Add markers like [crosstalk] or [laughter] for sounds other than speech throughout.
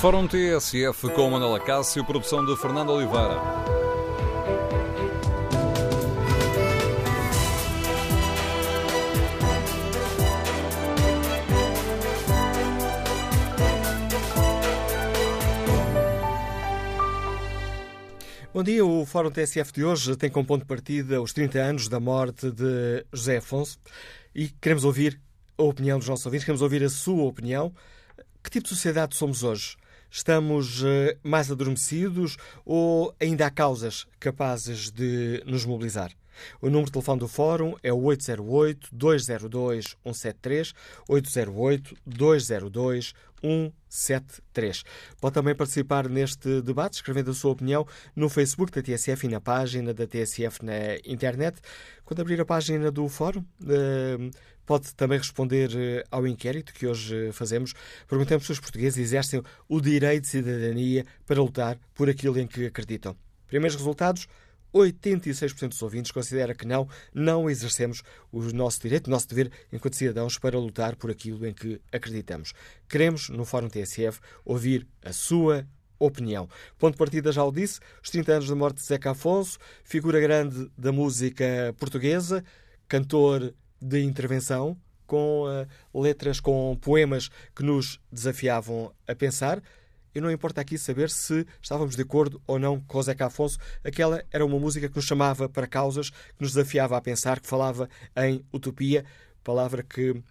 Fórum TSF com Manuela Cássio, produção de Fernando Oliveira. Bom dia, o Fórum TSF de hoje tem como ponto de partida os 30 anos da morte de José Afonso e queremos ouvir a opinião dos nossos ouvintes, queremos ouvir a sua opinião. Que tipo de sociedade somos hoje? Estamos eh, mais adormecidos ou ainda há causas capazes de nos mobilizar? O número de telefone do Fórum é o 808-202-173, 808-202-173. Pode também participar neste debate, escrevendo a sua opinião no Facebook da TSF e na página da TSF na internet. Quando abrir a página do Fórum, eh, pode também responder eh, ao inquérito que hoje fazemos. Perguntamos se os portugueses exercem o direito de cidadania para lutar por aquilo em que acreditam. Primeiros resultados. 86% dos ouvintes considera que não, não exercemos o nosso direito, o nosso dever enquanto cidadãos para lutar por aquilo em que acreditamos. Queremos, no Fórum TSF, ouvir a sua opinião. Ponto de partida, já o disse, os 30 anos da morte de Zeca Afonso, figura grande da música portuguesa, cantor de intervenção, com uh, letras, com poemas que nos desafiavam a pensar. E não importa aqui saber se estávamos de acordo ou não com Zeca Afonso. Aquela era uma música que nos chamava para causas, que nos desafiava a pensar, que falava em utopia, palavra que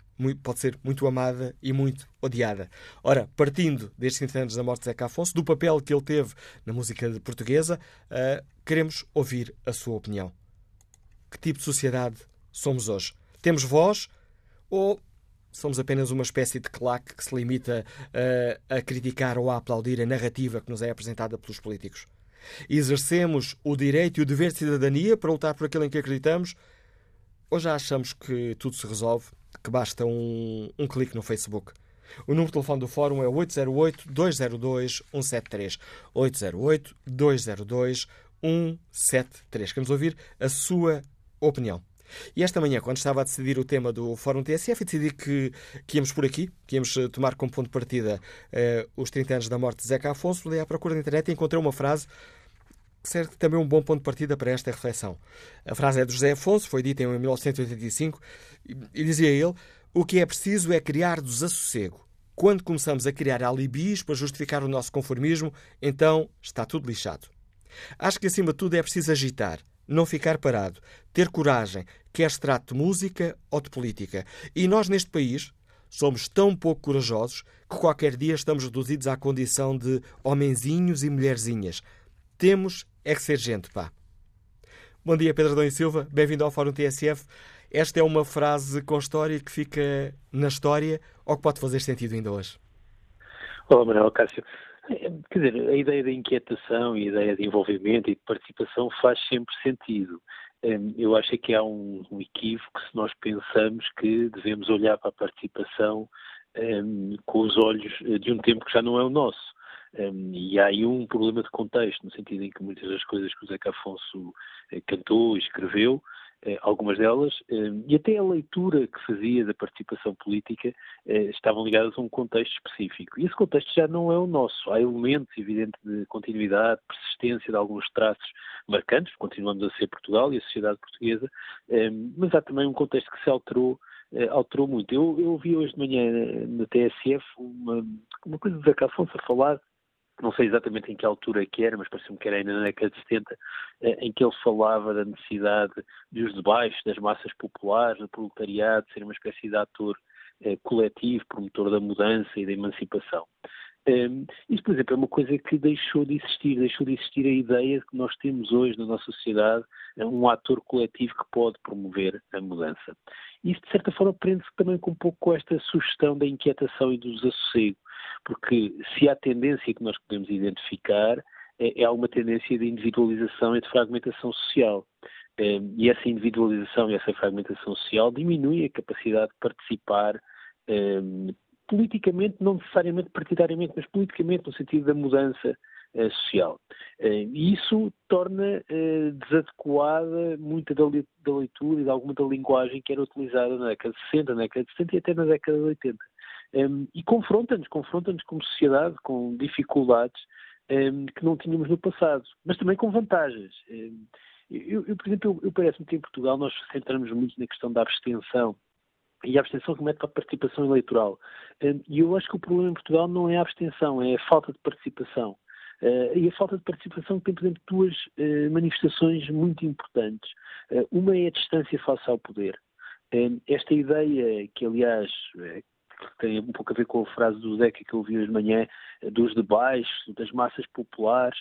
pode ser muito amada e muito odiada. Ora, partindo destes 30 anos da morte de Zeca Afonso, do papel que ele teve na música portuguesa, uh, queremos ouvir a sua opinião. Que tipo de sociedade somos hoje? Temos voz ou somos apenas uma espécie de claque que se limita a, a criticar ou a aplaudir a narrativa que nos é apresentada pelos políticos? Exercemos o direito e o dever de cidadania para lutar por aquilo em que acreditamos? Ou já achamos que tudo se resolve, que basta um, um clique no Facebook? O número de telefone do Fórum é 808-202-173. 808-202-173. Queremos ouvir a sua opinião. E esta manhã, quando estava a decidir o tema do Fórum TSF, decidi que, que íamos por aqui, que íamos eh, tomar como ponto de partida uh, os 30 anos da morte de Zeca Afonso, dei à procura na internet e encontrei uma frase que serve também um bom ponto de partida para esta reflexão. A frase é de José Afonso, foi dita em 1985, e dizia ele: O que é preciso é criar desassossego. Quando começamos a criar alibis para justificar o nosso conformismo, então está tudo lixado. Acho que acima de tudo é preciso agitar, não ficar parado, ter coragem, quer se trate de música ou de política. E nós, neste país, somos tão pouco corajosos que qualquer dia estamos reduzidos à condição de homenzinhos e mulherzinhas. Temos é que ser gente, pá. Bom dia, Pedro Adão e Silva. Bem-vindo ao Fórum TSF. Esta é uma frase com história que fica na história ou que pode fazer sentido ainda hoje? Olá, Manuel Cássio. Quer dizer, a ideia da inquietação e a ideia de envolvimento e de participação faz sempre sentido. Eu acho que há um, equívoco se nós pensamos que devemos olhar para a participação com os olhos de um tempo que já não é o nosso. E há aí um problema de contexto, no sentido em que muitas das coisas que o Zeca Afonso eh, cantou e escreveu eh, algumas delas, eh, e até a leitura que fazia da participação política eh, estavam ligadas a um contexto específico. E esse contexto já não é o nosso. Há elementos, evidente, de continuidade, persistência de alguns traços marcantes, continuamos a ser Portugal e a sociedade portuguesa, mas há também um contexto que se alterou alterou muito. Eu, eu ouvi hoje de manhã na TSF uma, uma coisa de Zeca Afonso a falar não sei exatamente em que altura que era, mas parece-me que era ainda na década de 70, eh, em que ele falava da necessidade de os das massas populares, do proletariado, ser uma espécie de ator eh, coletivo, promotor da mudança e da emancipação. Ehm, isso, por exemplo, é uma coisa que deixou de existir, deixou de existir a ideia de que nós temos hoje na nossa sociedade eh, um ator coletivo que pode promover a mudança. Isso, de certa forma, prende-se também com um pouco com esta sugestão da inquietação e do desassossego porque se há tendência que nós podemos identificar é, é uma tendência de individualização e de fragmentação social. É, e essa individualização e essa fragmentação social diminui a capacidade de participar é, politicamente, não necessariamente partidariamente, mas politicamente no sentido da mudança é, social. É, e isso torna é, desadequada muita da, leitura e de alguma da linguagem que era utilizada na década de 60, na década de 70 e até na década de 80. Um, e confronta-nos, confronta-nos como sociedade com dificuldades um, que não tínhamos no passado, mas também com vantagens. Um, eu, eu, por exemplo, eu, eu parece-me que em Portugal nós centramos muito na questão da abstenção e a abstenção remete para a participação eleitoral. E eu acho que o problema em Portugal não é a abstenção, é a falta de participação. Uh, e a falta de participação tem, por exemplo, duas uh, manifestações muito importantes. Uh, uma é a distância face ao poder. esta ideia, que aliás tem um pouco a ver com a frase do Zeca que eu ouvi hoje de manhã, dos debaixos, das massas populares,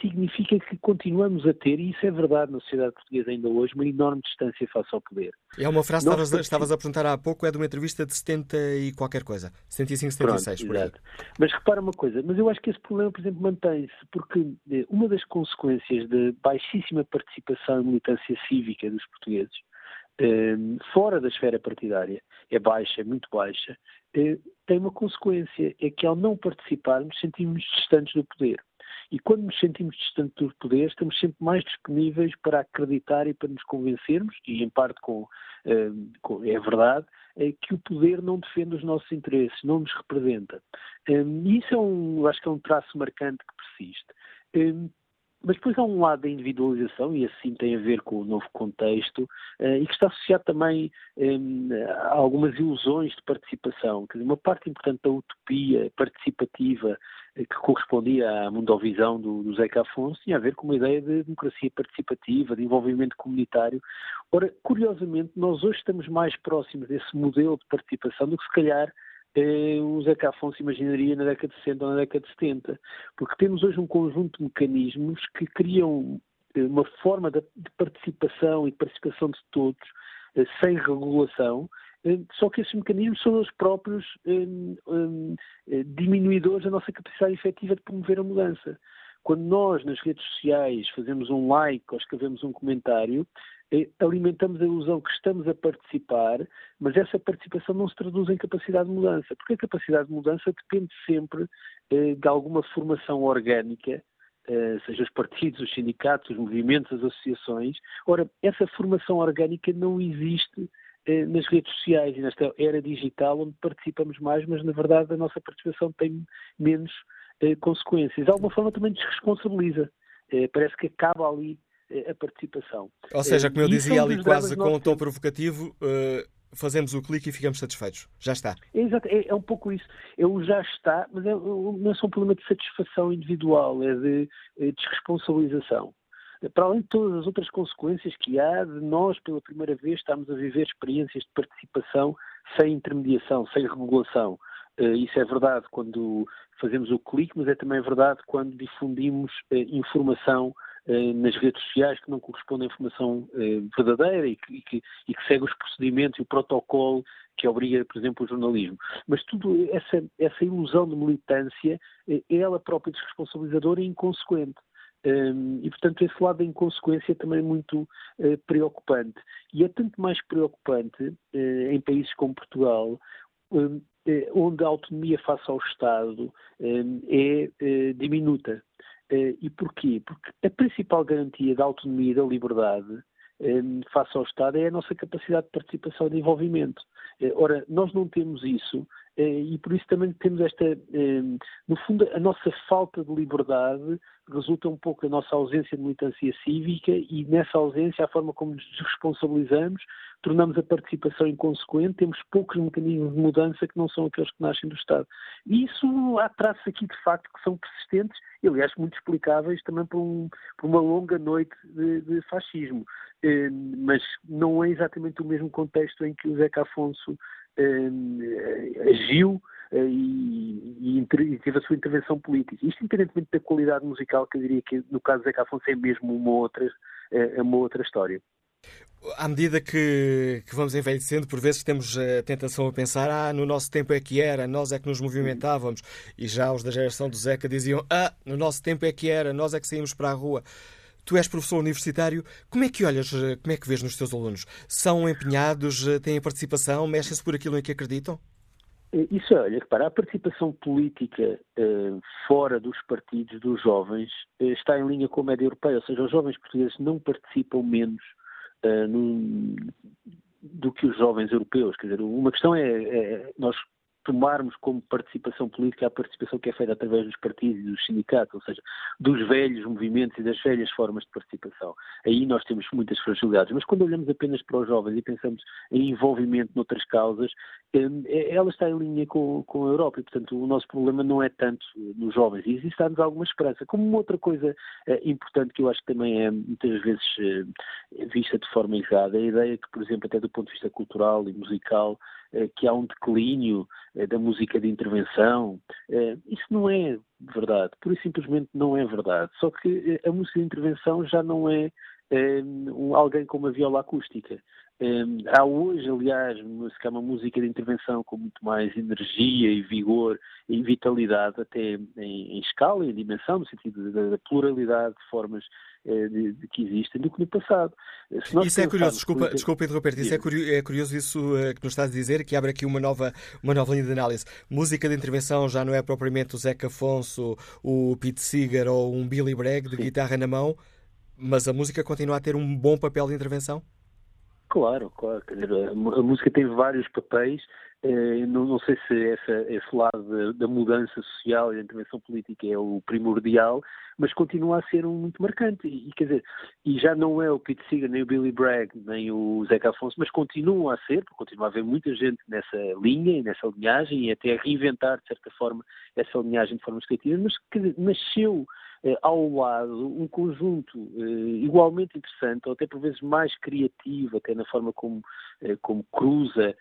significa que continuamos a ter, e isso é verdade na sociedade portuguesa ainda hoje, uma enorme distância face ao poder. É uma frase que estavas, estavas, a perguntar há pouco, é de uma entrevista de 70 e qualquer coisa, 75, 76, Pronto, por aí. Mas repara uma coisa, mas eu acho que esse problema, por exemplo, mantém-se, porque eh, uma das consequências da baixíssima participação e militância cívica dos portugueses, eh, fora da esfera partidária, é baixa, é muito baixa, eh, tem uma consequência, é que ao não participarmos sentimos distantes do poder. E quando nos sentimos distantes do poder, estamos sempre mais disponíveis para acreditar e para nos convencermos, e em parte com, eh, é verdade, é que o poder não defende os nossos interesses, não nos representa. Eh, e isso é um, acho que é um traço marcante que persiste. Eh, mas depois há um lado da individualização, e assim tem a ver com o novo contexto, e que está associado também a algumas ilusões de participação. Quer dizer, uma parte importante da utopia participativa que correspondia à mundovisão do, do Zeca Afonso, tinha a ver com uma ideia de democracia participativa, de envolvimento comunitário. Ora, curiosamente, nós hoje estamos mais próximos desse modelo de participação do que se calhar eh, o Zeca Afonso imaginaria na década de 60 ou na década de 70, porque temos hoje um conjunto de mecanismos que criam eh, uma forma de, participação e de participação de todos eh, sem regulação só que esses mecanismos são os próprios diminuidores da nossa capacidade efetiva de promover a mudança. Quando nós, nas redes sociais, fazemos um like ou escrevemos um comentário, alimentamos a ilusão que estamos a participar, mas essa participação não se traduz em capacidade de mudança, porque a capacidade de mudança depende sempre de alguma formação orgânica, seja os partidos, os sindicatos, os movimentos, as associações. Ora, essa formação orgânica não existe eh, nas redes sociais e nesta era digital onde participamos mais, mas na verdade a nossa participação tem menos eh, consequências. De alguma forma também desresponsabiliza. Eh, parece que acaba ali eh, a participação. Ou seja, como eu dizia ali quase com um tom provocativo, eh, fazemos o clique e ficamos satisfeitos. Já está. É, exato, é, é um pouco isso. É o já está, mas é, não é só um problema de satisfação individual, é de, de desresponsabilização para além de todas as outras consequências que há de nós, pela primeira vez, estarmos a viver experiências de participação sem intermediação, sem regulação. Eh, isso é verdade quando fazemos o clique, mas é também verdade quando difundimos eh, informação eh, nas redes sociais que não corresponde à informação verdadeira e que, e, que, e que, segue os procedimentos e o protocolo que obriga, por exemplo, o jornalismo. Mas tudo essa, essa ilusão de militância é ela própria desresponsabilizadora e inconsequente. Um, e, portanto, esse lado da inconsequência também é muito uh, preocupante. E é tanto mais preocupante uh, em países como Portugal, um, uh, onde a autonomia face ao Estado um, é diminuta. E porquê? Porque a principal garantia da autonomia e da liberdade face ao Estado é a nossa capacidade de participação e de envolvimento. ora, nós não temos isso e por isso também temos esta, no fundo, a nossa falta de liberdade resulta um pouco da nossa ausência de militância cívica e nessa ausência a forma como nos responsabilizamos tornamos a participação inconsequente, temos poucos mecanismos de mudança que não são aqueles que nascem do Estado. E isso há traços aqui de facto que são persistentes e aliás muito explicáveis também por, um, por uma longa noite de, de fascismo. Eh, mas não é exatamente o mesmo contexto em que o Zeca Afonso eh, agiu eh, e, e, teve a sua intervenção política. Isto independentemente da qualidade musical, que eu diria que no caso de Zeca Afonso é mesmo uma outra, é uma outra história. À medida que, que, vamos envelhecendo, por vezes temos a tentação a pensar: ah, no nosso tempo é que era, nós é que nos movimentávamos. E já os da geração do Zeca diziam: ah, no nosso tempo é que era, nós é que saímos para a rua. Tu és professor universitário, como é que olhas, como é que vês nos teus alunos? São empenhados, têm participação, mexem-se por aquilo em que acreditam? Isso, olha, para a participação política eh, fora dos partidos dos jovens eh, está em linha com a média europeia, ou seja, os jovens portugueses não participam menos do que os jovens europeus. Quer dizer, uma questão é, é, nós tomarmos como participação política a participação que é feita através dos partidos e dos sindicatos, ou seja, dos velhos movimentos e das velhas formas de participação. Aí nós temos muitas fragilidades, mas quando olhamos apenas para os jovens e pensamos em envolvimento noutras causas, é, ela está em linha com, com a Europa e, portanto, o nosso problema não é tanto nos jovens. E existe-nos alguma esperança. Como uma outra coisa eh, importante que eu acho que também é muitas vezes eh, vista de forma errada, é a ideia que, por exemplo, até do ponto de vista cultural e musical, eh, que há um declínio da música de intervenção. Isso não é verdade, pura e simplesmente não é verdade. Só que a música de intervenção já não é alguém com uma viola acústica. Um, há hoje, aliás, música, uma música de intervenção com muito mais energia e vigor e vitalidade, até em, em escala e em dimensão, no sentido da, pluralidade de formas uh, de, de, que existem, do que no passado. Isso é curioso, desculpa, desculpa interromper-te, isso é curioso, é curioso isso uh, que nos estás a dizer, que abre aqui uma nova, uma nova linha de análise. Música de intervenção já não é propriamente o Zeca Afonso, o Pete Seeger ou um Billy Bragg de Sim. guitarra na mão, mas a música continua a ter um bom papel de intervenção? Claro, claro. Dizer, a, música tem vários papéis. Eh, não, sei se essa, esse lado da, mudança social e da intervenção política é o primordial, mas continua a ser um muito marcante. E, quer dizer, e já não é o Pete Seeger, nem o Billy Bragg, nem o Zeca Afonso, mas continua a ser, porque continua a haver muita gente nessa linha e nessa linhagem e até a reinventar, de certa forma, essa linhagem de formas criativas, mas que nasceu ao lado um conjunto eh, igualmente interessante, ou até por vezes mais criativo, até na forma como, eh, como cruza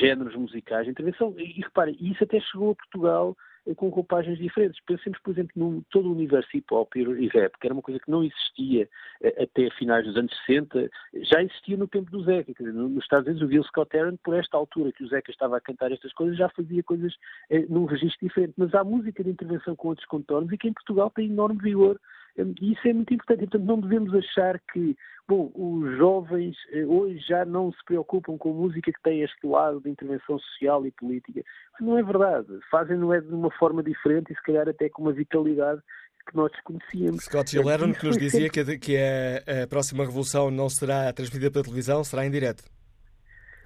géneros musicais intervenção. E repare, isso até chegou a Portugal com roupagens diferentes. Pensemos, por exemplo, no todo o universo hip-hop e rap, que era uma coisa que não existia eh, até finais dos anos 60, já existia no tempo do Zeca. Quer dizer, nos Estados Unidos, o Gil Scott Heron, por esta altura que o Zeca estava a cantar estas coisas, já fazia coisas eh, num registro diferente. Mas há música de intervenção com outros contornos e que em Portugal tem enorme vigor. E isso é muito importante. E, portanto, não devemos achar que, bom, os jovens eh, hoje já não se preocupam com música que tem este lado de intervenção social e política. Não é verdade. Fazem-no é de uma forma diferente e, se calhar, até com uma vitalidade que nós desconhecíamos. Scott Gilleron, que nos dizia que, a, a próxima revolução não será transmitida pela televisão, será em direto.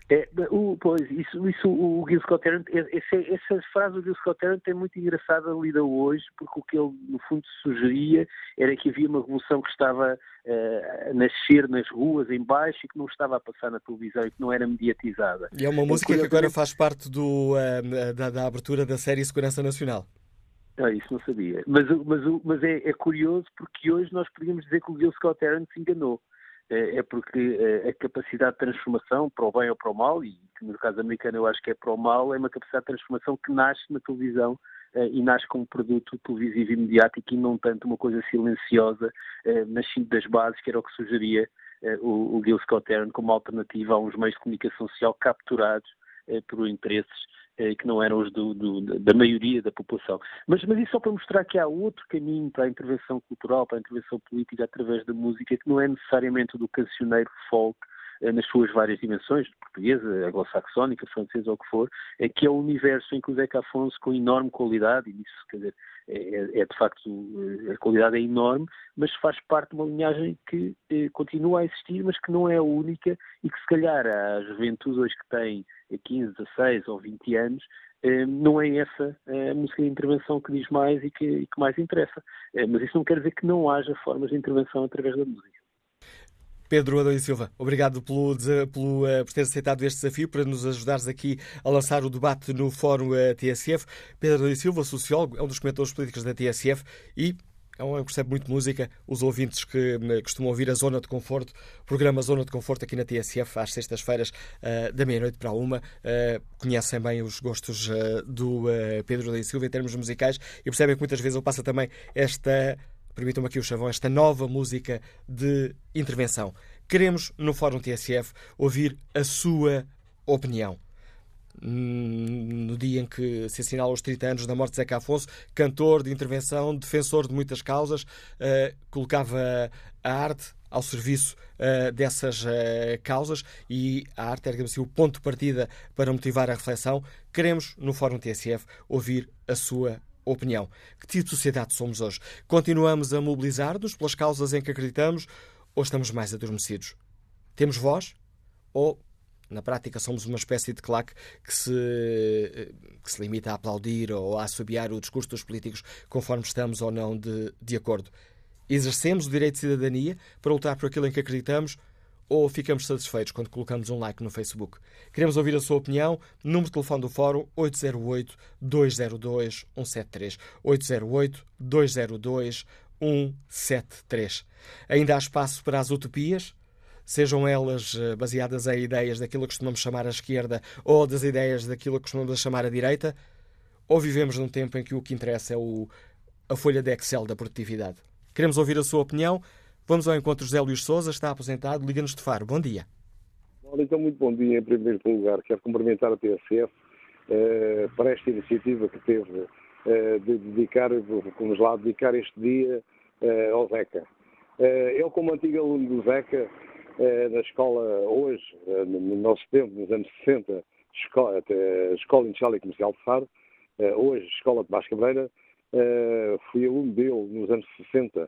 É, o, pois, isso, isso o Gil Scott Heron, essa, essa frase do Gil Scott Heron é muito engraçada lida hoje, porque o que ele, no fundo, sugeria era que havia uma revolução que estava uh, a nascer nas ruas, em baixo, e que não estava a passar na televisão e que não era mediatizada. E é uma música que agora faz parte do, uh, da, da abertura da série Segurança Nacional. Ah, isso não sabia. Mas, mas, mas é, é, curioso porque hoje nós podíamos dizer que o Gil Scott Heron se enganou. É, é porque é, a capacidade de transformação, para o bem ou para o mal, e no caso americano eu acho que é para o mal, é uma capacidade de transformação que nasce na televisão é, e nasce como produto televisivo e mediático e não tanto uma coisa silenciosa, nascendo das bases, que era o que sugeria o, Gil Scott como alternativa a uns meios de comunicação social capturados por interesses eh, que não eram os do, do, da maioria da população. Mas, mas isso só para mostrar que há outro caminho para a intervenção cultural, para a intervenção política através da música, que não é necessariamente o do cancioneiro folk, nas suas várias dimensões, portuguesa, anglo-saxónica, francesa ou o que for, é que é o universo em que o Zeca Afonso, com enorme qualidade, e isso, quer dizer, é, é, é, de facto, eh, a qualidade é enorme, mas faz parte de uma linhagem que eh, continua a existir, mas que não é a única e que se calhar a juventude hoje que tem 15, 16 ou 20 anos, eh, não é essa a música de intervenção que diz mais e que, e que mais interessa. Eh, mas isso não quer dizer que não haja formas de intervenção através da música. Pedro Adão e Silva, obrigado pelo, pelo, uh, por ter aceitado este desafio, para nos ajudares aqui a lançar o debate no Fórum uh, TSF. Pedro Adão e Silva, sociólogo, é um dos comentadores políticos da TSF e é um que percebe muito música. Os ouvintes que uh, costumam ouvir a Zona de Conforto, programa Zona de Conforto aqui na TSF, às sextas-feiras, da meia-noite para uma, conhecem bem os gostos do Pedro e Silva em termos musicais e percebem que muitas vezes ele passa também esta permitam-me aqui o chavão, esta nova música de intervenção. Queremos, no Fórum TSF, ouvir a sua opinião. Hum, no dia em que se assinala os 30 anos da morte de Zeca Afonso, cantor de intervenção, defensor de muitas causas, uh, colocava a arte ao serviço uh, dessas uh, causas e a arte era assim, o ponto de partida para motivar a reflexão. Queremos, no Fórum TSF, ouvir a sua opinião. Que tipo de sociedade somos hoje? Continuamos a mobilizar-nos pelas causas em que acreditamos ou estamos mais adormecidos? Temos voz ou Na prática, somos uma espécie de claque que se, que se limita a aplaudir ou a assobiar o discurso dos políticos conforme estamos ou não de, de acordo. Exercemos o direito de cidadania para lutar por aquilo em que acreditamos ou ficamos satisfeitos quando colocamos um like no Facebook? Queremos ouvir a sua opinião. Número de telefone do Fórum 808-202-173. 808-202-173. Ainda há espaço para as utopias? Sejam elas eh, baseadas em ideias daquilo que costumamos chamar a esquerda ou das ideias daquilo que costumamos chamar a direita? Ou vivemos num tempo em que o que interessa é o, a folha de Excel da produtividade? Queremos ouvir a sua opinião. Vamos ao encontro José Luís Souza, está aposentado, liga-nos de Faro. Bom dia. Olá, então, muito bom dia. Em primeiro lugar, quero cumprimentar a TSF eh, para esta iniciativa que teve eh, de dedicar, vamos lá, dedicar este dia eh, ao Zeca. Eh, eu, como antigo aluno do Zeca, na escola hoje, no nosso tempo, nos anos 60, escola, escola e Comercial de Faro, hoje Escola de Basca Cabreira, fui aluno dele nos anos 60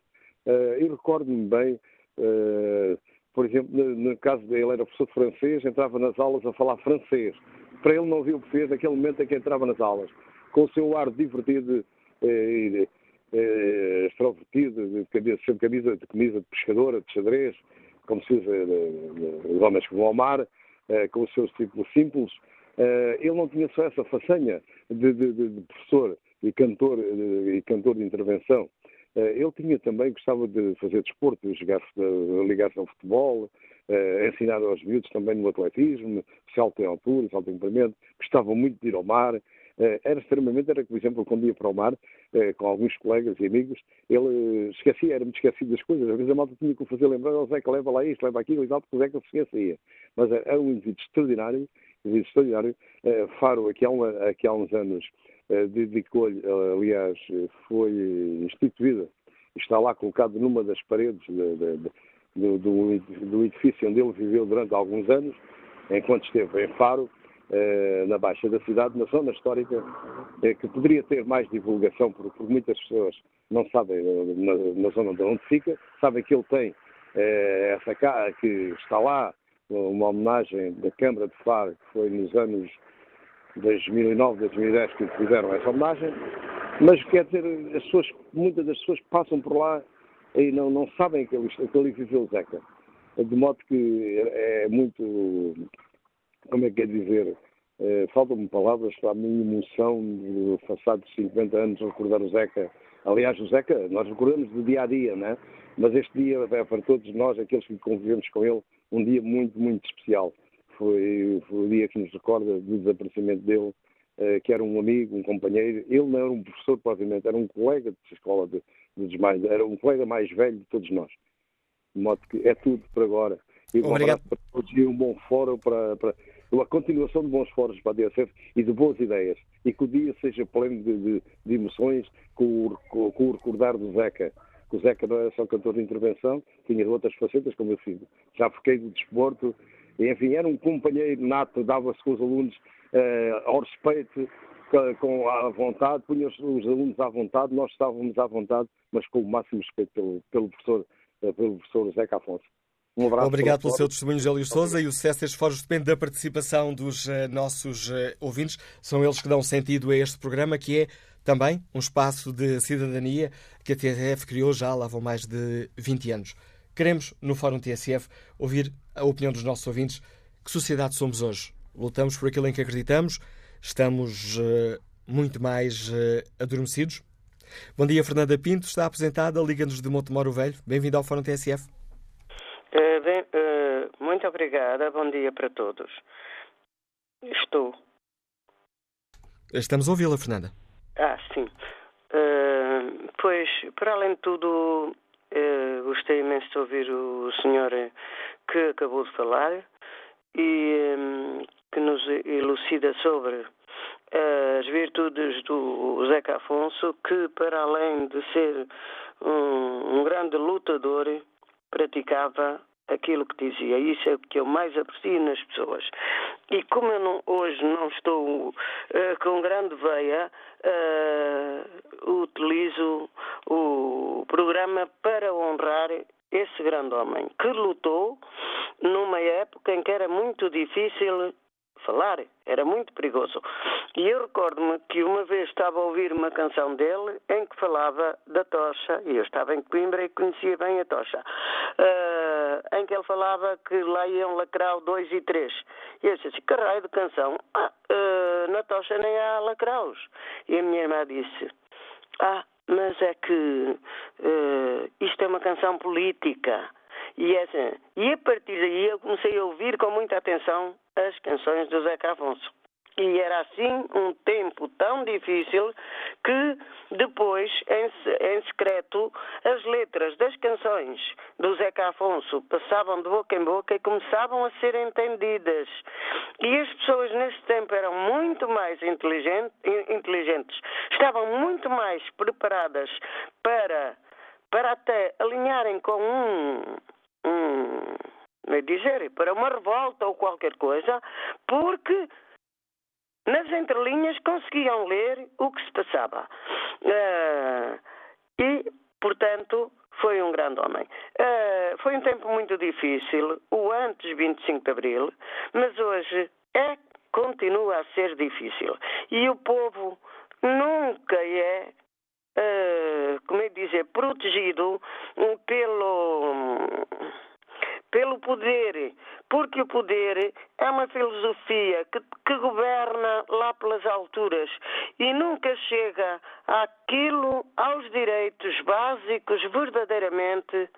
Uh, e recordo-me bem, uh, por exemplo, no, caso dele, ele era professor de francês, entrava nas aulas a falar francês. Para ele não havia o português naquele momento em que entrava nas aulas, com o seu ar divertido e eh, extrovertido, de camisa, sempre camisa de camisa de pescadora, de xadrez, como se usa os homens que vão ao mar, com os seus títulos simples. ele não tinha só essa façanha de, de, de professor e cantor, e cantor de intervenção. Eh, ele tinha também, gostava de fazer desporto, ligar-se ao futebol, eh, ensinar aos miúdos também no atletismo, salto em altura, salto em comprimento, gostava muito de ir ao mar, eh, era extremamente, era, por exemplo, quando ia para o mar, com alguns colegas e amigos, ele esquecia, era muito esquecido das coisas, às vezes a malta tinha que o fazer lembrar, o Zeca leva lá isto, leva aquilo e tal, porque o Zeca se esquecia. Mas era um indivíduo extraordinário, indivíduo extraordinário. Faro, aqui há, uma, aqui há uns anos, dedicou-lhe, eh, aliás, foi instituída, está lá colocado numa das paredes de, de, de, do, do, edifício onde ele viveu durante alguns anos, enquanto esteve em Faro, eh, na Baixa da cidade, na zona histórica, que poderia ter mais divulgação, porque muitas pessoas não sabem na zona de onde fica, sabem que ele tem essa casa que está lá, uma homenagem da Câmara de Faro, que foi nos anos 2009, 2010 que fizeram essa homenagem, mas quer dizer, as pessoas, muitas das pessoas passam por lá e não, não sabem que ali, que ali viveu o Zeca. De modo que é muito, como é que é dizer, é, faltam-me palavras para a minha emoção de passados 50 anos recordar o Zeca. Aliás, o Zeca, nós recordamos do dia a dia, né? mas este dia é para todos nós, aqueles que convivemos com ele, um dia muito, muito especial foi, foi o dia que nos recorda do desaparecimento dele, uh, que era um amigo, um companheiro. Ele não era um professor, provavelmente, era um colega de escola de, de era um colega mais velho de todos nós. De modo que é tudo por agora. E um Obrigado. para todos e um bom fórum para, para a continuação de bons fóruns para a DSF e de boas ideias. E que o dia seja pleno de, de, de emoções com o, com, com o recordar do Zeca que o Zeca não era só cantor de intervenção, tinha outras facetas, como eu fiz. Já fiquei do desporto, enfim, era um companheiro nato, dava-se com os alunos uh, ao respeito, com a vontade, punha os, os, alunos à vontade, nós estávamos à vontade, mas com o máximo respeito pelo, pelo professor, uh, pelo professor Zeca Afonso. Um abraço Obrigado pelo seu testemunho, Luís Souza. E o sucesso destes fóruns depende da participação dos uh, nossos uh, ouvintes. São eles que dão sentido a este programa, que é também um espaço de cidadania que a TSF criou já lá vão mais de 20 anos. Queremos, no Fórum TSF, ouvir a opinião dos nossos ouvintes. Que sociedade somos hoje? Lutamos por aquilo em que acreditamos? Estamos uh, muito mais uh, adormecidos? Bom dia, Fernanda Pinto, está apresentada, Liga-nos de Montemoro Velho. Bem-vindo ao Fórum TSF. Uh, eh, bem, muito obrigada, bom dia para todos. Estou. Estamos a ouvi-la, Fernanda. Ah, sim. pois, para além de tudo, gostei imenso de ouvir o senhor eh, que acabou de falar e um, que nos elucida sobre uh, as virtudes do Zeca Afonso, que para além de ser um, um grande lutador, praticava aquilo que dizia. Isso é o que eu mais aprecio nas pessoas. E como eu não, hoje não estou uh, com grande veia, uh, utilizo o programa para honrar esse grande homem que lutou numa época em que era muito difícil falar, era muito perigoso. E eu recordo-me que uma vez estava a ouvir uma canção dele em que falava da tocha, e eu estava em Coimbra e conhecia bem a tocha, uh, em que ele falava que lá iam lacrau 2 e 3. E eu disse assim, que raio de canção? Ah, uh, na tocha nem há lacraus. E a minha irmã disse, ah, mas é que uh, isto é uma canção política. E, essa, e a partir daí eu comecei a ouvir com muita atenção as canções do Zeca Afonso. E era assim um tempo tão difícil que depois, em, em, secreto, as letras das canções do Zeca Afonso passavam de boca em boca e começavam a ser entendidas. E as pessoas nesse tempo eram muito mais inteligentes, inteligentes estavam muito mais preparadas para, para até alinharem com um, um é dizer, para uma revolta ou qualquer coisa, porque nas entrelinhas conseguiam ler o que se passava. Uh, e, portanto, foi um grande homem. Uh, foi um tempo muito difícil, o antes 25 de Abril, mas hoje é, continua a ser difícil. E o povo nunca é, uh, como é dizer, protegido pelo pelo poder, porque o poder é uma filosofia que, que, governa lá pelas alturas e nunca chega àquilo, aos direitos básicos verdadeiramente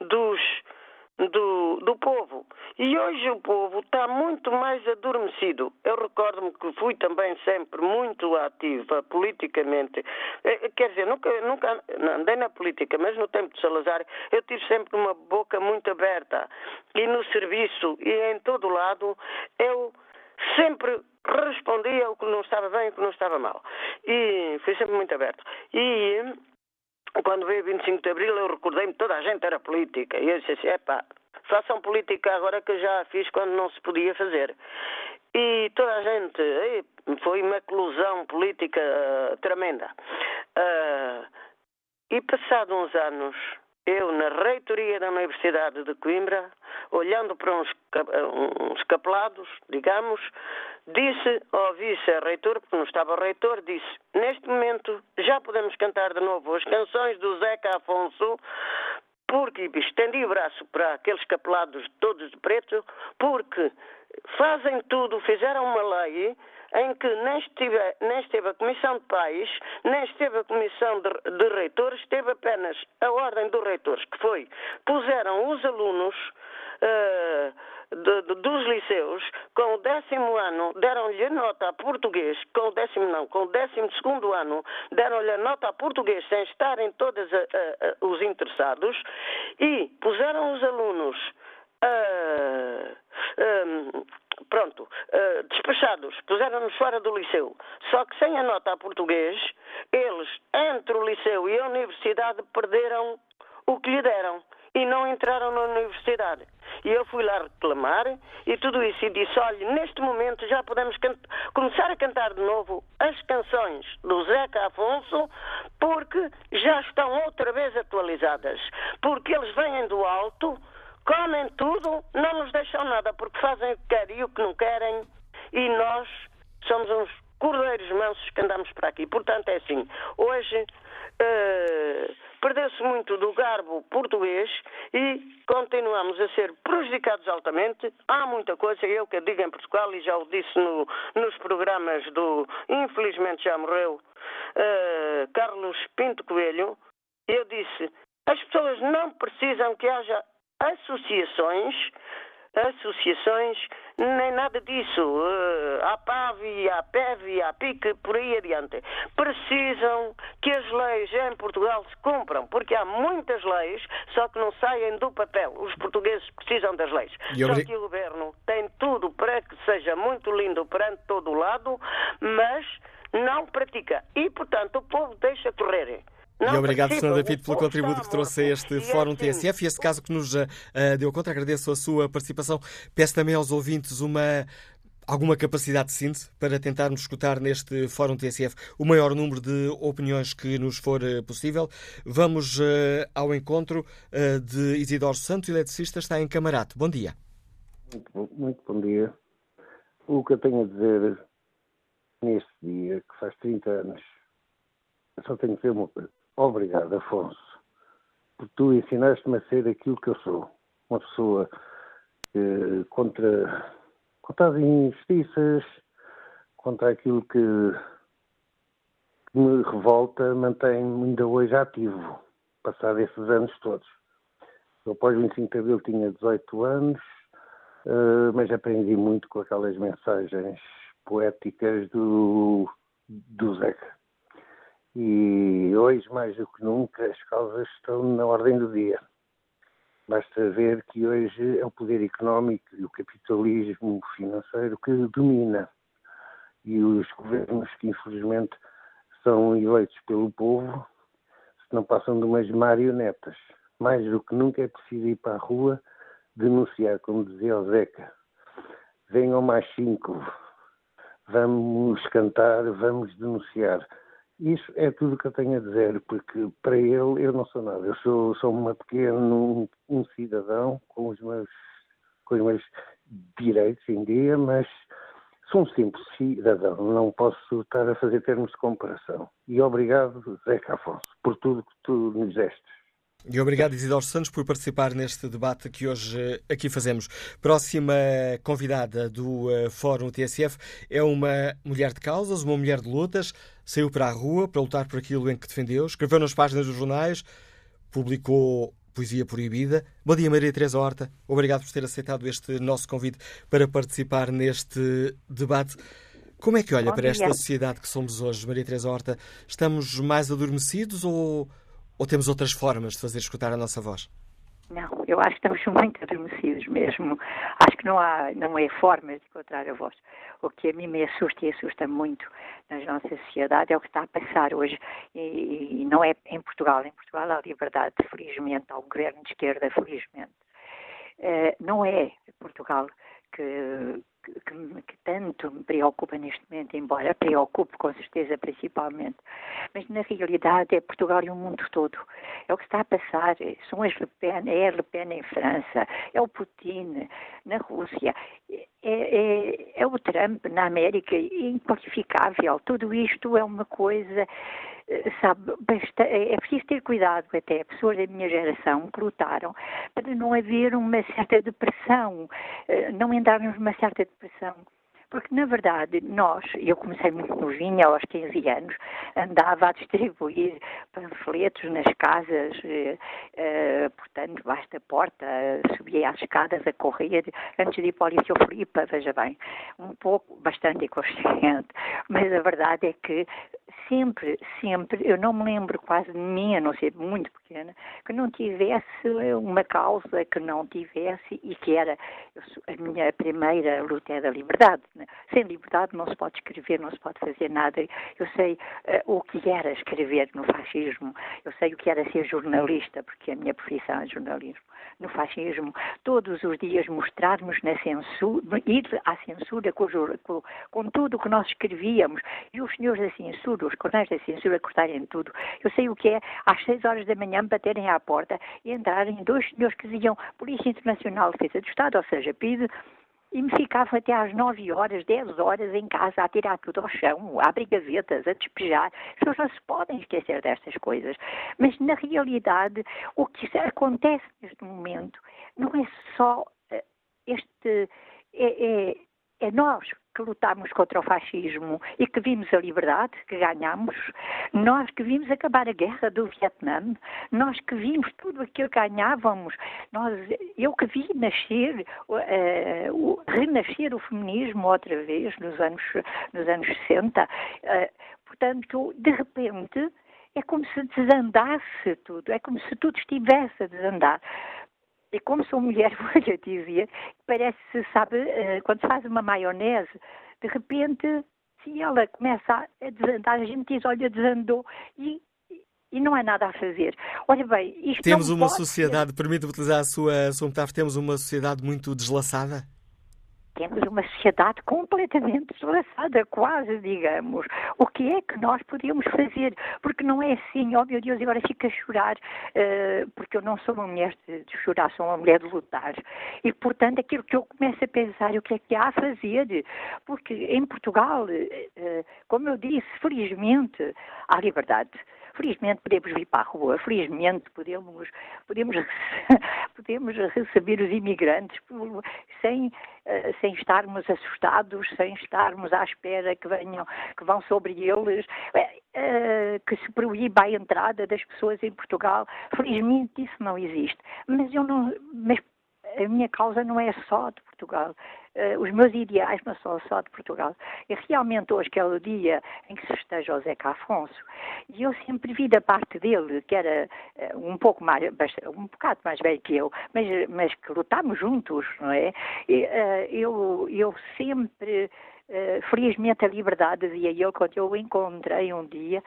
dos do, do povo. E hoje o povo está muito mais adormecido. Eu recordo-me que fui também sempre muito ativa politicamente. Eh, quer dizer, nunca, nunca andei na política, mas no tempo de Salazar eu tive sempre uma boca muito aberta. E no serviço e em todo lado eu sempre respondia o que não estava bem e o que não estava mal. E fui sempre muito aberto. E quando veio 25 de Abril, eu recordei-me toda a gente era política. E eu disse assim: epá, façam política agora que eu já fiz quando não se podia fazer. E toda a gente, foi uma eclosão política uh, tremenda. Uh, e passados uns anos, eu, na reitoria da Universidade de Coimbra, olhando para uns, uns capelados, digamos, disse ao vice-reitor, porque não estava o reitor, disse: Neste momento já podemos cantar de novo as canções do Zeca Afonso, porque estendi o braço para aqueles capelados todos de preto, porque fazem tudo, fizeram uma lei em que nem esteve, nem esteve a Comissão de Pais, nem esteve a Comissão de, de Reitores, esteve apenas a Ordem dos Reitores, que foi, puseram os alunos uh, de, de, dos liceus, com o décimo ano, deram-lhe nota a português, com o décimo não, com o décimo segundo ano, deram-lhe nota a português sem estarem todos os interessados e puseram os alunos uh, pronto, uh, despachados, puseram-nos fora do liceu. Só que sem a nota a português, eles, entre o liceu e a universidade, perderam o que lhe deram e não entraram na universidade. E eu fui lá reclamar e tudo isso e disse: olha, neste momento já podemos começar a cantar de novo as canções do Zeca Afonso, porque já estão outra vez atualizadas. Porque eles vêm do alto comem tudo, não nos deixam nada, porque fazem o que querem e o que não querem, e nós somos uns cordeiros mansos que andamos para aqui. Portanto, é assim, hoje uh, perdeu-se muito do garbo português e continuamos a ser prejudicados altamente. Há muita coisa, eu que digo em Portugal, e já o disse no, nos programas do, infelizmente já morreu, uh, Carlos Pinto Coelho, eu disse, as pessoas não precisam que haja associações, associações, nem nada disso. Uh, a PAV, a PEV, a PIC, por aí adiante. Precisam que as leis em Portugal se cumpram, porque há muitas leis, só que não saem do papel. Os portugueses precisam das leis. Só que o governo tem tudo para que seja muito lindo perante todo o lado, mas não pratica. E, portanto, o povo deixa correr. Não, e obrigado, Sr. David, pelo contributo que trouxe a este Fórum. TSF e este caso que nos uh, deu conta. Agradeço a sua participação. Peço também aos ouvintes uma alguma capacidade de síntese para tentarmos escutar neste Fórum TSF o maior número de opiniões que nos for uh, possível. Vamos uh, ao encontro uh, de Isidoro Santos, eletricista, está em Camarato. Bom dia. Muito, muito bom dia. O que eu tenho a dizer neste dia, que faz 30 anos, eu só tenho que dizer uma coisa. Obrigado, Afonso, por tu ensinaste-me a ser aquilo que eu sou. Uma pessoa que, contra, contra as injustiças, contra aquilo que, que me revolta, mantém-me ainda hoje ativo, passado esses anos todos. Eu, após 25 de abril, tinha 18 anos, uh, mas aprendi muito com aquelas mensagens poéticas do, do Zeca. E hoje, mais do que nunca, as causas estão na ordem do dia. Basta ver que hoje é o poder económico e o capitalismo financeiro que domina. E os governos que, infelizmente, são eleitos pelo povo, se não passam de umas marionetas. Mais do que nunca é preciso ir para a rua denunciar, como dizia o Zeca. Venham mais cinco, vamos cantar, vamos denunciar. Isso é tudo que eu tenho a dizer, porque para ele eu não sou nada. Eu sou, sou uma pequeno um cidadão com os meus com os meus direitos em dia, mas sou um simples cidadão, não posso estar a fazer termos de comparação. E obrigado, Zeca Afonso, por tudo que tu nos deste. E obrigado, Isidoro Santos, por participar neste debate que hoje eh, aqui fazemos. Próxima convidada do uh, Fórum TSF é uma mulher de causas, uma mulher de lutas, saiu para a rua para lutar por aquilo em que defendeu, escreveu nas páginas dos jornais, publicou poesia proibida. Bom dia, Maria Teresa Horta. Obrigado por ter aceitado este nosso convite para participar neste debate. Como é que olha Bom para dia. esta sociedade que somos hoje, Maria Teresa Horta? Estamos mais adormecidos ou ou temos outras formas de fazer escutar a nossa voz? Não, eu acho que estamos [laughs] muito adormecidos mesmo. Acho que não há, não é forma de encontrar a voz. O que a mim me assusta e assusta muito na nossa sociedade é o que está a passar hoje. E, e não é em Portugal. Em Portugal há liberdade, felizmente, há um governo de esquerda, felizmente. Uh, não é Portugal que, que, que, tanto me preocupa neste momento, embora preocupe com certeza principalmente, mas na realidade é Portugal e o mundo todo. É o que está a passar, são as Le Pen, é a Le Pen em França, é o Putin na Rússia, é, é, é o Trump na América, é inqualificável. Tudo isto é uma coisa sabe, é preciso ter cuidado até, pessoas da minha geração que lutaram para não haver uma certa depressão, eh, não entrarmos numa certa depressão. Porque, na verdade, nós, eu comecei muito novinha, aos 15 anos, andava a distribuir panfletos nas casas, eh, eh, portanto, basta a porta, subia as escadas a correr, antes de ir para o Liceu Filipe, veja bem, um pouco, bastante inconsciente, mas a verdade é que sempre, sempre, eu não me lembro quase de mim, a não ser muito pequena, que não tivesse uma causa, que não tivesse, e que era a minha primeira luta é da liberdade. Né? Sem liberdade não se pode escrever, não se pode fazer nada. Eu sei uh, o que era escrever no fascismo, eu sei o que era ser jornalista, porque a minha profissão é jornalismo no fascismo, todos os dias mostrarmos na censura, ir à censura com, com, com tudo o que nós escrevíamos e os senhores da censura, os coronéis da censura cortarem tudo. Eu sei o que é às seis horas da manhã baterem à porta e entrarem dois senhores que diziam Polícia Internacional de Defesa do Estado, ou seja, PIDE, e me ficava até às 9 horas, 10 horas em casa a tirar tudo ao chão, a abrir gavetas, a despejar. As pessoas não se podem esquecer destas coisas. Mas, na realidade, o que acontece neste momento não é só eh, este. É, é, é nós que lutámos contra o fascismo e que vimos a liberdade, que ganhamos, nós que vimos acabar a guerra do Vietnã, nós que vimos tudo aquilo que ganhávamos, nós, eu que vi nascer, uh, o, renascer o feminismo outra vez nos anos, nos anos 60, uh, eh, portanto, de repente, é como se desandasse tudo, é como se tudo estivesse a desandar. E como sou mulher, vou lhe dizer, parece, sabe, eh, quando se faz uma maionese, de repente, se ela começa a desandar, a gente diz, olha, desandou, e, e não há nada a fazer. Olha bem, isto Temos uma sociedade, permite-me utilizar a sua, a sua metáfora, temos uma sociedade muito deslaçada? Temos uma sociedade completamente deslaçada, quase, digamos. o que é que nós podemos fazer, porque não é assim, ó oh, meu Deus, agora fica a chorar, uh, porque eu não sou uma mulher de, de, chorar, sou uma mulher de lutar. E, portanto, aquilo que eu começo a pensar, o que é que há a fazer, porque em Portugal, uh, como eu disse, felizmente, há liberdade. Felizmente podemos vir para a rua, felizmente podemos, podemos, [laughs] podemos receber os imigrantes sem, eh, sem estarmos assustados, sem estarmos à espera que venham, que vão sobre eles, eh, eh, que se proíba a entrada das pessoas em Portugal. Felizmente isso não existe. Mas eu não, mas a minha causa não é só de Portugal. Uh, os meus ideais não são só de Portugal. E realmente hoje, que é o dia em que se festeja o Zeca Afonso, e eu sempre vi da parte dele, que era uh, um pouco mais, um bocado mais velho que eu, mas, mas que lutámos juntos, não é? E, uh, eu, eu sempre, felizmente a liberdade, dizia ele, quando eu o encontrei um dia,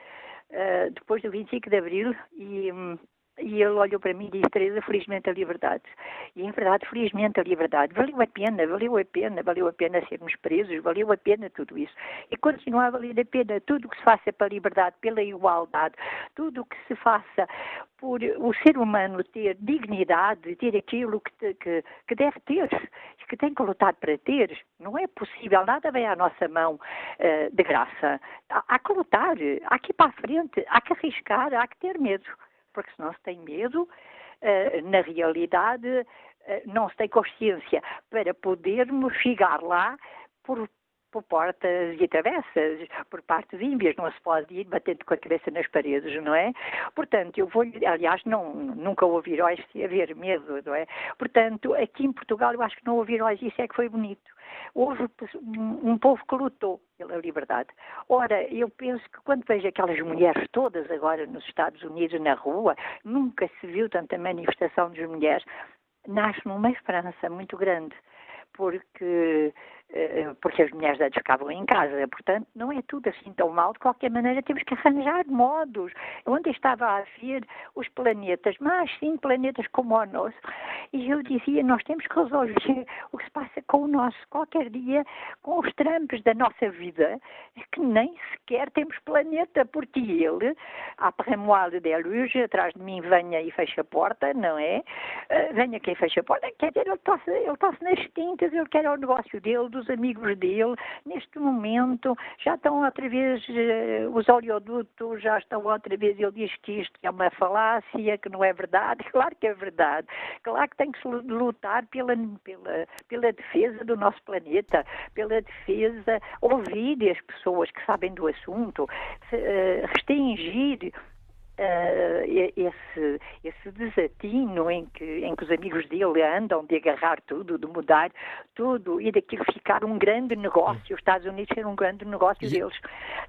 depois do 25 de Abril, e... Um, e ele olhou para mim e disse, Teresa, felizmente a liberdade. E, em verdade, felizmente a liberdade. Valeu a pena, valeu a pena, valeu a pena sermos presos, valeu a pena tudo isso. E continua a valer a pena tudo o que se faça pela liberdade, pela igualdade, tudo o que se faça por o ser humano ter dignidade, ter aquilo que, que, que deve ter, que tem que lutar para ter. Não é possível, nada vem à nossa mão uh, de graça. Há, há que lutar, há que ir para a frente, há que arriscar, há que ter medo porque se não se tem medo, eh, na realidade eh, não se tem consciência para podermos chegar lá por, por portas e travessas, por partes ímpias, não se pode ir batendo com a cabeça nas paredes, não é? Portanto, eu vou, aliás, não, nunca ouvi heróis se haver medo, não é? Portanto, aqui em Portugal eu acho que não ouvi heróis, isso é que foi bonito houve um povo que lutou pela liberdade. Ora, eu penso que quando vejo aquelas mulheres todas agora nos Estados Unidos na rua, nunca se viu tanta manifestação de mulheres, nasce numa esperança muito grande, porque porque as mulheres antes ficavam em casa. Portanto, não é tudo assim tão mal. De qualquer maneira, temos que arranjar modos. Ontem estava a ver os planetas, mas sim planetas como o nosso. E eu dizia, nós temos que resolver o que se passa com o nosso. Qualquer dia, com os trampos da nossa vida, é que nem sequer temos planeta, porque ele, a premoile de luz, atrás de mim venha e fecha a porta, não é? Uh, venha quem fecha a porta. Quer dizer, ele tosse nas tintas, ele quer o negócio dele, os amigos dele, neste momento, já estão outra vez, uh, os oleodutos já estão outra vez, ele diz que isto é uma falácia, que não é verdade. [laughs] Claro que é verdade. Claro que tem que se lutar pela, pela, pela defesa do nosso planeta, pela defesa, ouvir as pessoas que sabem do assunto, uh, restringir uh, esse, esse desatino em que, em que os amigos dele andam de agarrar tudo, de mudar tudo e daquilo ficar um grande negócio, os Estados Unidos ser um grande negócio e... deles.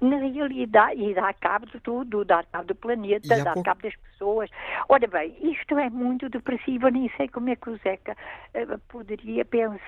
Na realidade, e dá cabo de tudo, dá cabo do planeta, dá pouco... cabo das pessoas. Ora bem, isto é muito depressivo, eu nem sei como é que o Zeca uh, poderia pensar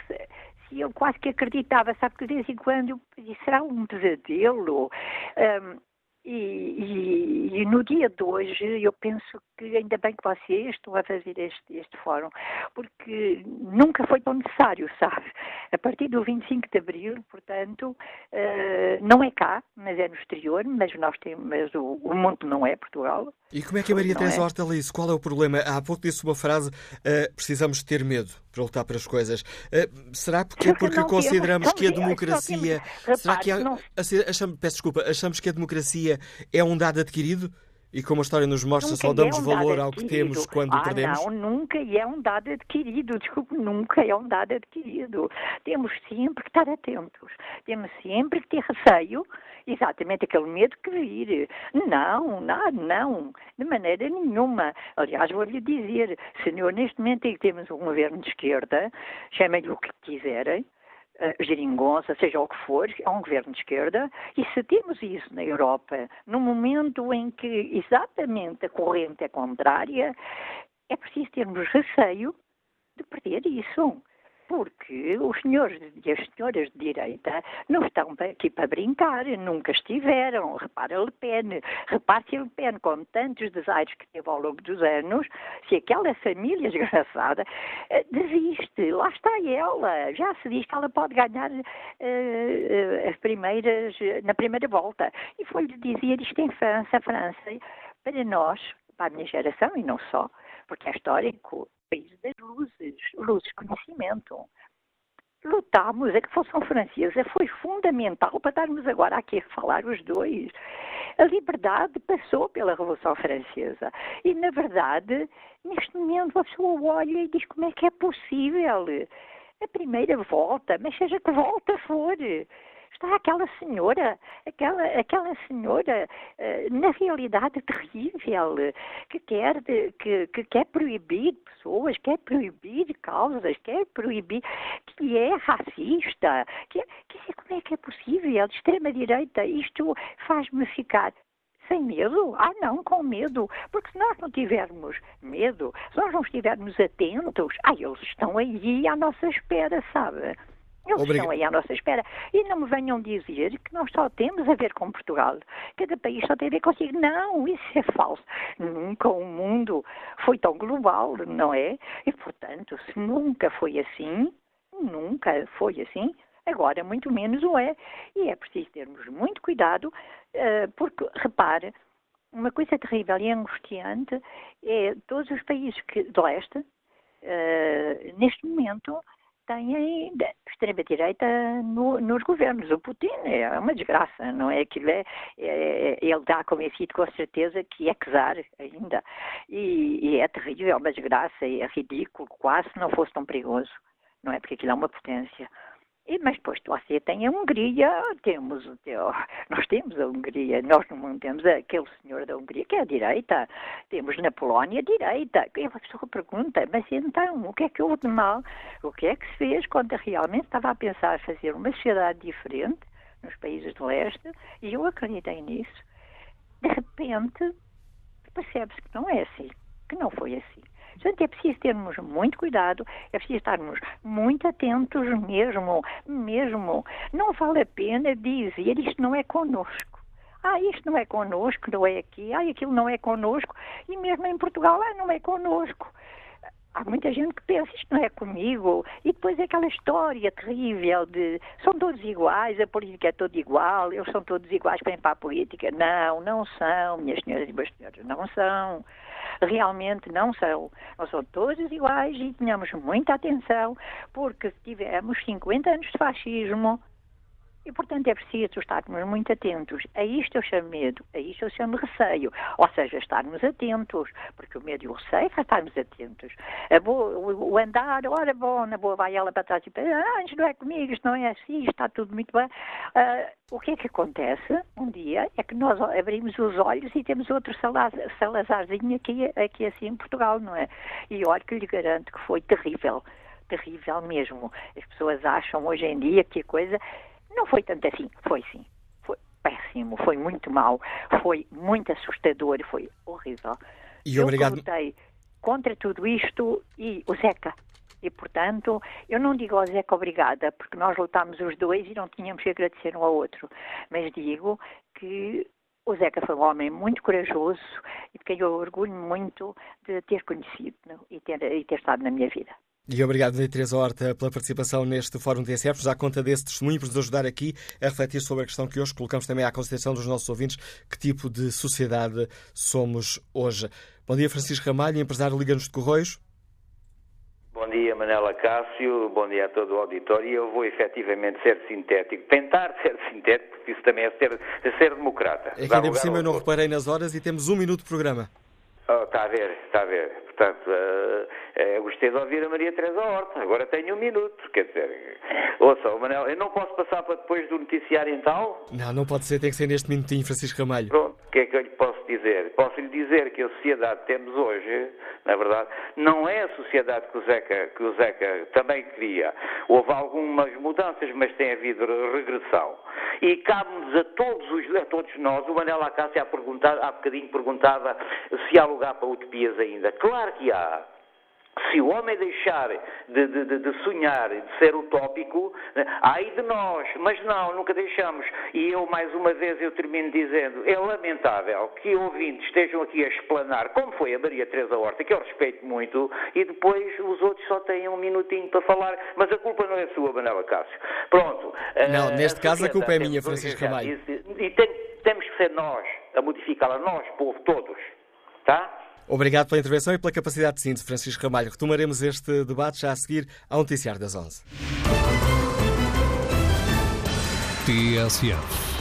se eu quase que acreditava, sabe que de vez em quando eu, será um pesadelo. Um, e, e, e, no dia de hoje eu penso que ainda bem que vocês estão a fazer este, este fórum, porque nunca foi tão necessário, [laughs] sabe? A partir do 25 de Abril, portanto, uh, não é cá, mas é no exterior, mas nós temos, mas o, o mundo não é Portugal. E como é que a Maria Teresa é? Horta lê isso? Qual é o problema? Há pouco disse uma frase, uh, precisamos ter medo para lutar para as coisas. Uh, será porque, porque consideramos que a democracia... Será que há, achamos, peço desculpa, achamos que a democracia é um dado adquirido? E como a história nos mostra, nunca só damos é um valor ao que temos quando ah, perdemos? Não, nunca é um dado adquirido. Desculpe, nunca é um dado adquirido. Temos sempre que estar atentos. Temos sempre que ter receio, exatamente aquele medo que vir. Não, não, não, de maneira nenhuma. Aliás, vou-lhe dizer, senhor, neste momento em que temos um governo de esquerda, chamem-lhe o que quiserem, uh, geringonça, seja o que for, é um governo de esquerda, e se temos isso na Europa, no momento em que exatamente a corrente é contrária, é preciso termos receio de perder isso. Porque os senhores e as senhoras de direita não estão aqui para brincar, nunca estiveram. Repara Le Pen, repare se Le Pen, com tantos desaires que teve ao longo dos anos, se aquela família [laughs] desgraçada eh, desiste, lá está ela, já se diz que ela pode ganhar uh, as primeiras, na primeira volta. E foi-lhe dizer isto em França, França, para nós, para a minha geração e não só, porque é histórico, país das luzes, luzes, conhecimento. Lutámos, a Revolução Francesa foi fundamental para estarmos agora aqui a falar os dois. A liberdade passou pela Revolução Francesa. E, na verdade, neste momento a pessoa olha e diz como é que é possível. A primeira volta, mas seja que volta for está aquela senhora, aquela, aquela senhora, uh, na realidade terrível, que quer, que, que quer proibir pessoas, quer proibir causas, quer proibir, que é racista, que, que como é que é possível? Extrema-direita, isto faz-me ficar sem medo? Ah, não, com medo. Porque se nós não tivermos medo, se nós não estivermos atentos, ah, eles estão aí à nossa espera, sabe? Eles Obrigado. estão aí à nossa espera. E não me venham dizer que nós só temos a ver com Portugal. Cada país só tem a ver consigo. Não, isso é falso. Nunca o mundo foi tão global, não é? E, portanto, se nunca foi assim, nunca foi assim, agora muito menos o é. E é preciso termos muito cuidado, uh, porque, repare, uma coisa terrível e angustiante é todos os países que, do leste, uh, neste momento, têm extrema-direita no, nos governos. O Putin é uma desgraça, não é? Aquilo é, é ele está convencido com certeza que é czar ainda. E, e é terrível, é uma desgraça, é ridículo, quase se não fosse tão perigoso, não é? Porque aquilo é uma potência. E, mas depois você tem a Hungria, temos, nós temos a Hungria, nós não temos aquele senhor da Hungria que é a direita, temos na Polónia a direita. E a pessoa pergunta, mas então, o que é que houve de mal? O que é que se fez quando realmente estava a pensar fazer uma sociedade diferente nos países do leste? E eu acreditei nisso. De repente, percebe-se que não é assim, que não foi assim. Portanto, é preciso termos muito cuidado, é preciso estarmos muito atentos mesmo, mesmo. Não vale a pena dizer isto não é conosco. Ah, isto não é conosco, não é aqui, ah, aquilo não é conosco, e mesmo em Portugal, ah, não é conosco há muita gente que pensa isto não é comigo e depois é aquela história terrível de são todos iguais, a política é toda igual, eles são todos iguais para ir para a política. Não, não são, minhas senhoras e meus senhores, não são realmente não são. Não são todos iguais e tenhamos muita atenção, porque tivemos 50 anos de fascismo, e, portanto, é preciso estarmos muito atentos. A isto eu chamo medo, a isto eu chamo receio. Ou seja, estarmos atentos, porque o medo e o receio é estarmos atentos. Boa, o, andar, ora bom, na boa vai ela para trás e para ah, isto não é comigo, isto não é assim, isto está tudo muito bem. Uh, o que é que acontece um dia é que nós abrimos os olhos e temos outro Salazar, Salazarzinho aqui, aqui assim em Portugal, não é? E olha que lhe garanto que foi terrível terrível mesmo. As pessoas acham hoje em dia que a coisa não foi tanto assim, foi sim. Foi péssimo, foi muito mal, foi muito assustador, foi horrível. E obrigado. Eu lutei contra tudo isto e o Zeca. E, portanto, eu não digo ao Zeca obrigada, porque nós lutámos os dois e não tínhamos que agradecer um ao outro. Mas digo que o Zeca foi um homem muito corajoso e de quem eu orgulho muito de ter conhecido e ter, e ter estado na minha vida. E obrigado, Maria Teresa Horta, pela participação neste Fórum TSF. Já conta desse testemunho por nos ajudar aqui a refletir sobre a questão que hoje colocamos também à consideração dos nossos ouvintes, que tipo de sociedade somos hoje. Bom dia, Francisco Ramalho, empresário Liga-nos de Correios. Bom dia, Manela Cássio, bom dia a todo o auditório. Eu vou efetivamente ser sintético, tentar [laughs] ser sintético, porque isso também é ser, é ser democrata. É que ainda por cima eu não reparei nas horas e temos um minuto de programa. Oh, está a ver, está a ver. Portanto, uh, uh, gostei de ouvir a Maria Teresa Horta. Agora tenho um minuto. Quer dizer, ouça, oh, Manel, eu não posso passar para depois do noticiário então? Não, não pode ser. Tem que ser neste minutinho, Francisco Ramalho. Pronto, o que é que eu lhe posso dizer? Posso lhe dizer que a sociedade que temos hoje, na verdade, não é a sociedade que o Zeca, que o Zeca também queria. Houve algumas mudanças, mas tem havido regressão. E cabe-nos a todos, os, a todos nós, o Manel Acácio há, há bocadinho perguntava se há lugar para utopias ainda. Claro que há. se o homem deixar de, de, de, sonhar, de ser utópico, ai de nós, mas não, nunca deixamos. E eu, mais uma vez, eu termino dizendo, é lamentável que ouvintes estejam aqui a explanar, como foi a Maria Teresa Horta, que eu respeito muito, e depois os outros só têm um minutinho para falar, mas a culpa não é sua, Manela Cássio. Pronto. Não, uh, neste a caso a culpa é minha, Francisco Ramalho. E, e tem, temos que ser nós a modificá-la, nós, povo, todos. Tá? Obrigado pela intervenção e pela capacidade de síntese, Francisco Ramalho. Retomaremos este debate já a seguir ao noticiário das 11. TSF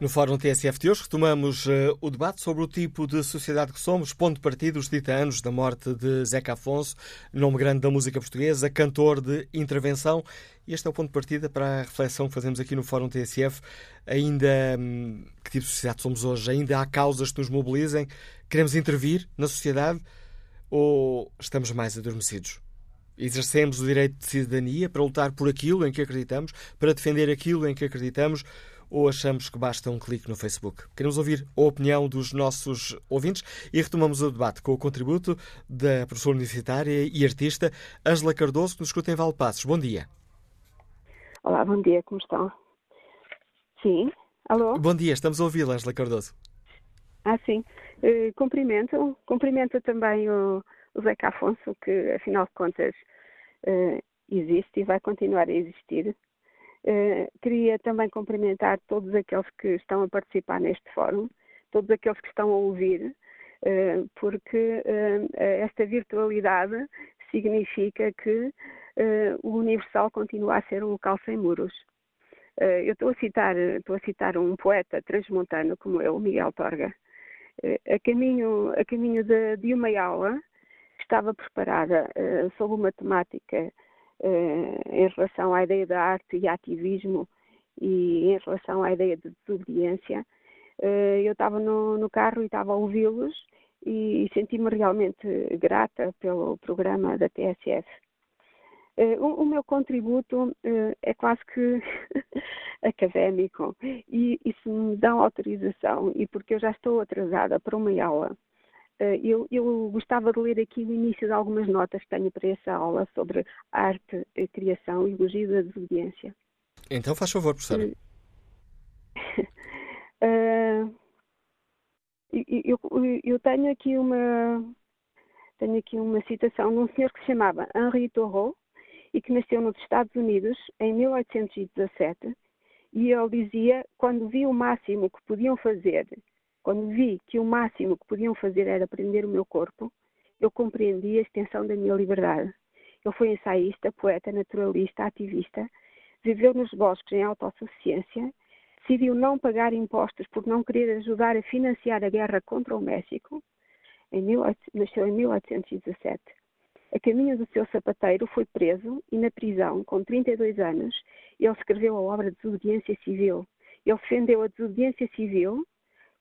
No Fórum TSF de hoje retomamos uh, o debate sobre o tipo de sociedade que somos, ponto de partida os 30 anos da morte de Zeca Afonso, nome grande da música portuguesa, cantor de intervenção. Este é o ponto de partida para a reflexão que fazemos aqui no Fórum TSF. Ainda, hum, que tipo de sociedade somos hoje? Ainda há causas que nos mobilizem? Queremos intervir na sociedade ou estamos mais adormecidos? Exercemos o direito de cidadania para lutar por aquilo em que acreditamos, para defender aquilo em que acreditamos, ou achamos que basta um clique no Facebook? Queremos ouvir a opinião dos nossos ouvintes e retomamos o debate com o contributo da professora universitária e artista Ângela Cardoso, que nos escuta em Valpassos. Bom dia. Olá, bom dia, como estão? Sim, alô? Bom dia, estamos a ouvi-la, Ângela Cardoso. Ah, sim. Uh, cumprimento, cumprimento também o, o Zeca Afonso, que afinal de contas uh, existe e vai continuar a existir. Uh, queria também cumprimentar todos aqueles que estão a participar neste fórum, todos aqueles que estão a ouvir, uh, porque uh, esta virtualidade significa que o Universal continua a ser um local sem muros. eu estou a citar, estou a citar um poeta transmontano como eu, Miguel Torga. a caminho, a caminho de, de uma aula estava preparada sobre uma temática eh, em relação à ideia da arte e ativismo e em relação à ideia de desobediência. Eh, eu estava no, no carro e estava a ouvi-los e, senti-me realmente grata pelo programa da TSF. Uh, o, o, meu contributo é quase que [laughs] académico e, e se me dão autorização e porque eu já estou atrasada para uma aula eh, eu, eu, gostava de ler aqui o início de algumas notas que tenho para essa aula sobre arte, criação e elogio da desobediência. Então faz favor, professora. uh, [laughs] eu, eu, tenho aqui uma tenho aqui uma citação de um senhor que se chamava Henri Thoreau e que nasceu nos Estados Unidos em 1817 e ele dizia quando vi o máximo que podiam fazer quando vi que o máximo que podiam fazer era prender o meu corpo, eu compreendi a extensão da minha liberdade. Ele foi ensaísta, poeta, naturalista, ativista, viveu nos bosques em autossuficiência, decidiu não pagar impostos por não querer ajudar a financiar a guerra contra o México. Em 18, nasceu em 1817. A caminho do seu sapateiro foi preso e na prisão, com 32 anos, ele escreveu a obra Desobediência Civil. Ele defendeu a desobediência civil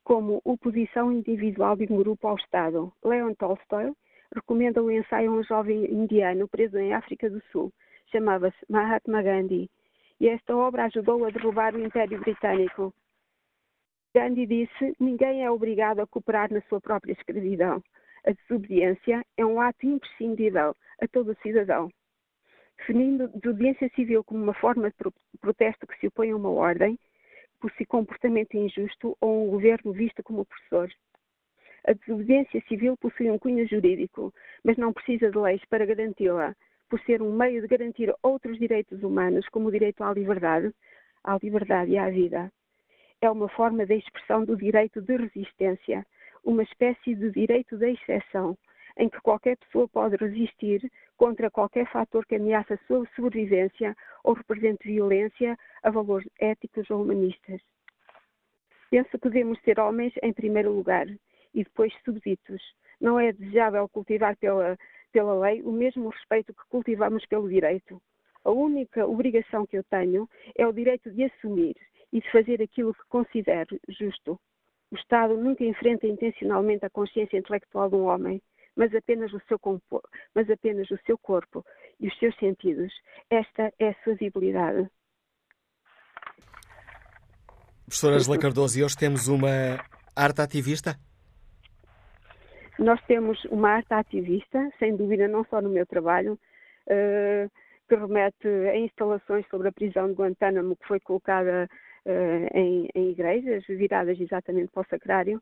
como oposição individual de um grupo ao Estado. Leon Tolstoy recomenda o ensaio a um jovem indiano preso em África do Sul. Chamava-se Mahatma Gandhi. E esta obra ajudou a derrubar o Império Britânico. Gandhi disse: ninguém é obrigado a cooperar na sua própria escravidão. A desobediência é um ato imprescindível a todo cidadão. Definindo desobediência civil como uma forma de protesto que se opõe a uma ordem, por si comportamento injusto ou um governo visto como opressor. A desobediência civil possui um cunho jurídico, mas não precisa de leis para garanti-la, por ser um meio de garantir outros direitos humanos, como o direito à liberdade, à liberdade e à vida. É uma forma de expressão do direito de resistência, uma espécie de direito de exceção, em que qualquer pessoa pode resistir contra qualquer fator que ameaça a sua sobrevivência ou represente violência a valores éticos ou humanistas. Penso que devemos ser homens em primeiro lugar e depois subditos. Não é desejável cultivar pela, pela lei o mesmo respeito que cultivamos pelo direito. A única obrigação que eu tenho é o direito de assumir e de fazer aquilo que considero justo. O Estado nunca enfrenta intencionalmente a consciência intelectual de um homem, mas apenas o seu, mas apenas o seu corpo e os seus sentidos. Esta é a sua viabilidade. Professora Angela Cardoso, e hoje temos uma arte ativista? Nós temos uma arte ativista, sem dúvida, não só no meu trabalho, uh, que remete a instalações sobre a prisão de Guantánamo, que foi colocada uh, em, igrejas, viradas exatamente para o sacrário,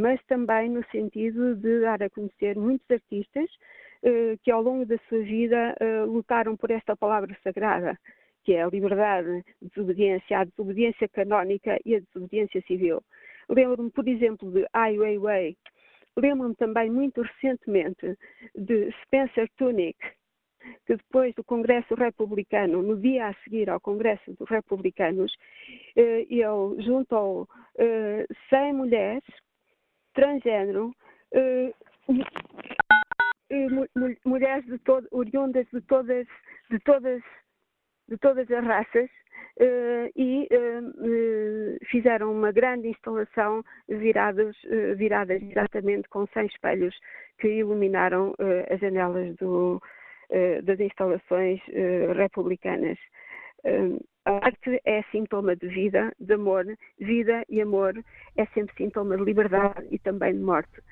mas também no sentido de dar a conhecer muitos artistas que ao longo da sua vida lutaram por esta palavra sagrada que é a liberdade, de desobediência, a desobediência canónica e a desobediência civil. Lembro-me, por exemplo, de Ai Weiwei. Lembro-me também, muito recentemente, de Spencer Tunick, que depois do Congresso Republicano, no dia a seguir ao Congresso dos Republicanos, eh, ele juntou 100 eh, mulheres transgênero, eh, mulheres de todo, oriundas de todas, de todas de todas as raças e fizeram uma grande instalação viradas, viradas exatamente com 100 espelhos que iluminaram as janelas do, das instalações republicanas. a arte é sintoma de vida, de amor. Vida e amor é sempre sintoma de liberdade e também de morte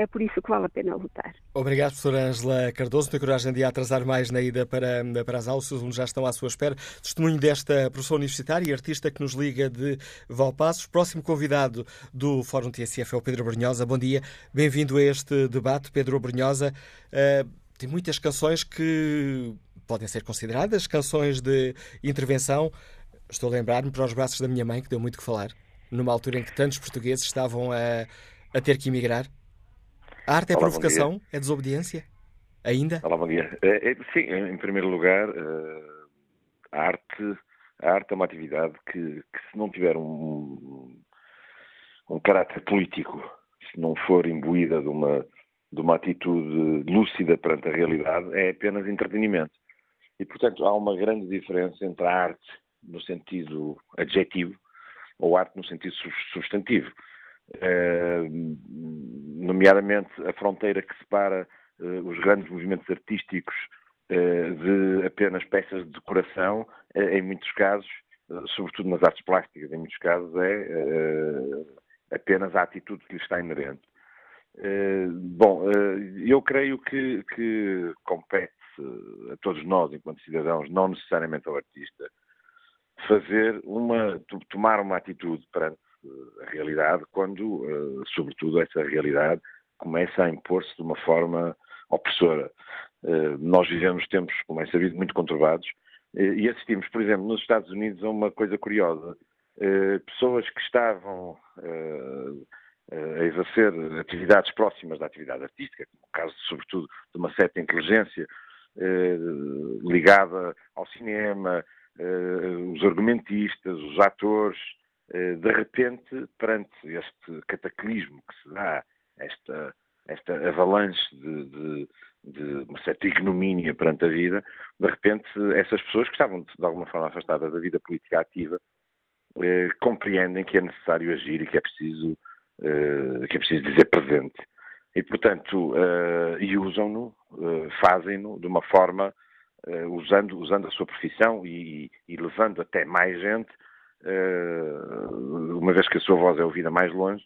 é por isso que vale a pena lutar. Obrigado, professora Ângela Cardoso. Tem coragem de atrasar mais na ida para, para as aulas, os alunos já estão à sua espera. Testemunho desta professora universitária e artista que nos liga de Valpassos. Próximo convidado do Fórum TSF é o Pedro Brunhosa. Bom dia, bem-vindo a este debate. Pedro Brunhosa uh, tem muitas canções que podem ser consideradas canções de intervenção. Estou a lembrar-me para os braços da minha mãe, que deu muito que falar, numa altura em que tantos portugueses estavam a, a ter que emigrar. A arte é Olá, provocação? É desobediência? Ainda? Olá, bom dia. É, é, sim, em primeiro lugar, uh, a, arte, a arte é uma atividade que, que se não tiver um, um caráter político, se não for imbuída de uma, de uma atitude lúcida perante a realidade, é apenas entretenimento. E, portanto, há uma grande diferença entre a arte no sentido adjetivo ou arte no sentido substantivo. Eh, nomeadamente a fronteira que separa eh, os grandes movimentos artísticos eh, de apenas peças de decoração, em muitos casos, sobretudo nas artes plásticas, em muitos casos é apenas a atitude que lhe está inerente. Bom, eu creio que, que compete a todos nós, enquanto cidadãos, não necessariamente ao artista, fazer uma, tomar uma atitude perante a realidade quando, eh, sobretudo, essa realidade começa a impor-se de uma forma opressora. Eh, nós vivemos tempos, como é sabido, muito conturbados eh, e assistimos, por exemplo, nos Estados Unidos a uma coisa curiosa. Pessoas que estavam a exercer atividades próximas da atividade artística, no caso, sobretudo, de uma certa inteligência ligada ao cinema, os argumentistas, os atores, eh, de repente, perante este cataclismo que se dá, esta, esta avalanche de, de, de, uma certa ignomínia perante a vida, de repente essas pessoas que estavam de alguma forma afastadas da vida política ativa eh, compreendem que é necessário agir e que é preciso, eh, que é preciso dizer presente. E, portanto, eh, e usam-no, eh, fazem-no de uma forma, eh, usando, usando a sua profissão e, e levando até mais gente eh, uma vez que a sua voz é ouvida mais longe,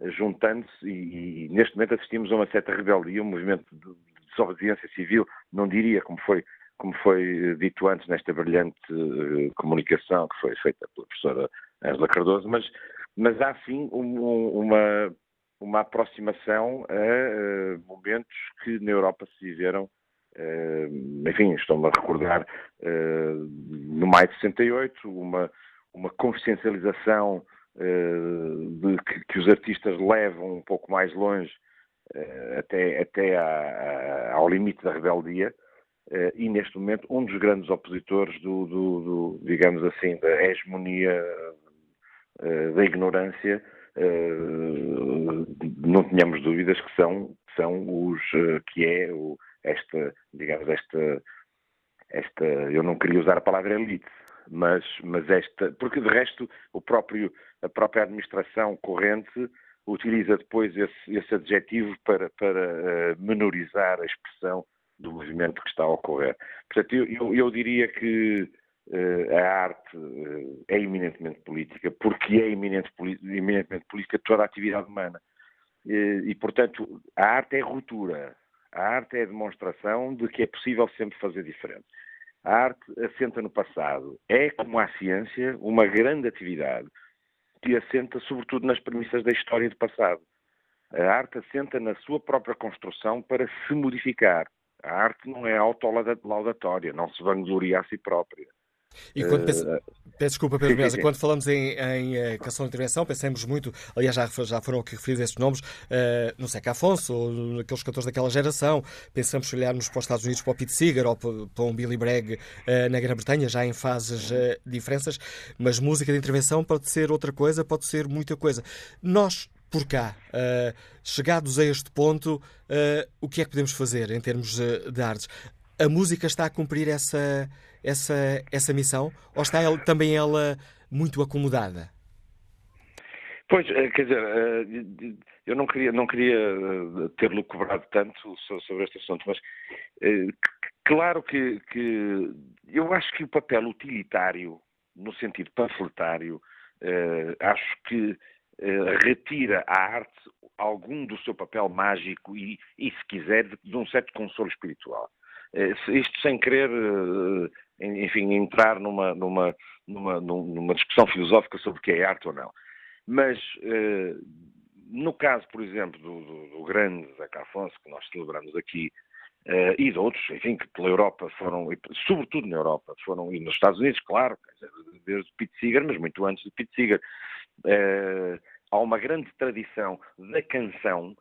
eh, juntando-se e, e, neste momento assistimos a uma certa rebeldia, um movimento de desobediência civil, não diria como foi, como foi eh, dito antes nesta brilhante comunicação que foi feita pela professora Angela Cardoso, mas, mas há sim um, uma, uma aproximação a uh, momentos que na Europa se viveram Uh, enfim, estou-me a recordar uh, no maio de 68, uma, uma consciencialização de que, que, os artistas levam um pouco mais longe até, até à, à, ao limite da rebeldia uh, e neste momento um dos grandes opositores do, do, do digamos assim, da hegemonia da ignorância não tenhamos dúvidas que são, são os que é o, esta, digamos, esta, esta, eu não queria usar a palavra elite, Mas, mas esta, porque de resto o próprio, a própria administração corrente utiliza depois esse, esse adjetivo para, para menorizar a expressão do movimento que está a ocorrer. Portanto, eu, eu, eu diria que a arte uh, é eminentemente política, porque é eminente, eminentemente política toda a atividade humana. E, portanto, a arte é ruptura. A arte é a demonstração de que é possível sempre fazer diferente. A arte assenta no passado. É, como a ciência, uma grande atividade que assenta sobretudo nas premissas da história do passado. A arte assenta na sua própria construção para se modificar. A arte não é autolaudatória, não se vangloria a si própria. E quando uh, peço desculpa, Pedro Mesa, quando falamos em, em uh, canção de intervenção, pensamos muito, aliás, já, já foram aqui referidos esses nomes, uh, no Seca Afonso, ou naqueles cantores daquela geração. Pensamos, se olharmos para os Estados Unidos, para o Pete Seeger ou para, um Billy Bragg uh, na Grã-Bretanha, já em fases uh, diferenças, mas música de intervenção pode ser outra coisa, pode ser muita coisa. Nós, por cá, chegados a este ponto, o que é que podemos fazer em termos de artes? A música está a cumprir essa essa, essa missão? Ou está ela, também ela muito acomodada? Pois, eh, quer dizer, eh, eu não queria, não queria eh, ter-lhe cobrado tanto sobre este assunto, mas claro que, que eu acho que o papel utilitário, no sentido panfletário, acho que retira à arte algum do seu papel mágico e, e se quiser, de um certo consolo espiritual. Isto sem querer enfim, entrar numa, numa, numa, numa discussão filosófica sobre o que é arte ou não. Mas, eh, no caso, por exemplo, do, do, do grande Zeca Afonso, que nós celebramos aqui, eh, e de outros, enfim, que pela Europa foram, sobretudo na Europa, foram, e nos Estados Unidos, claro, desde Pete Seeger, mas muito antes de Pete Seeger, eh, há uma grande tradição da canção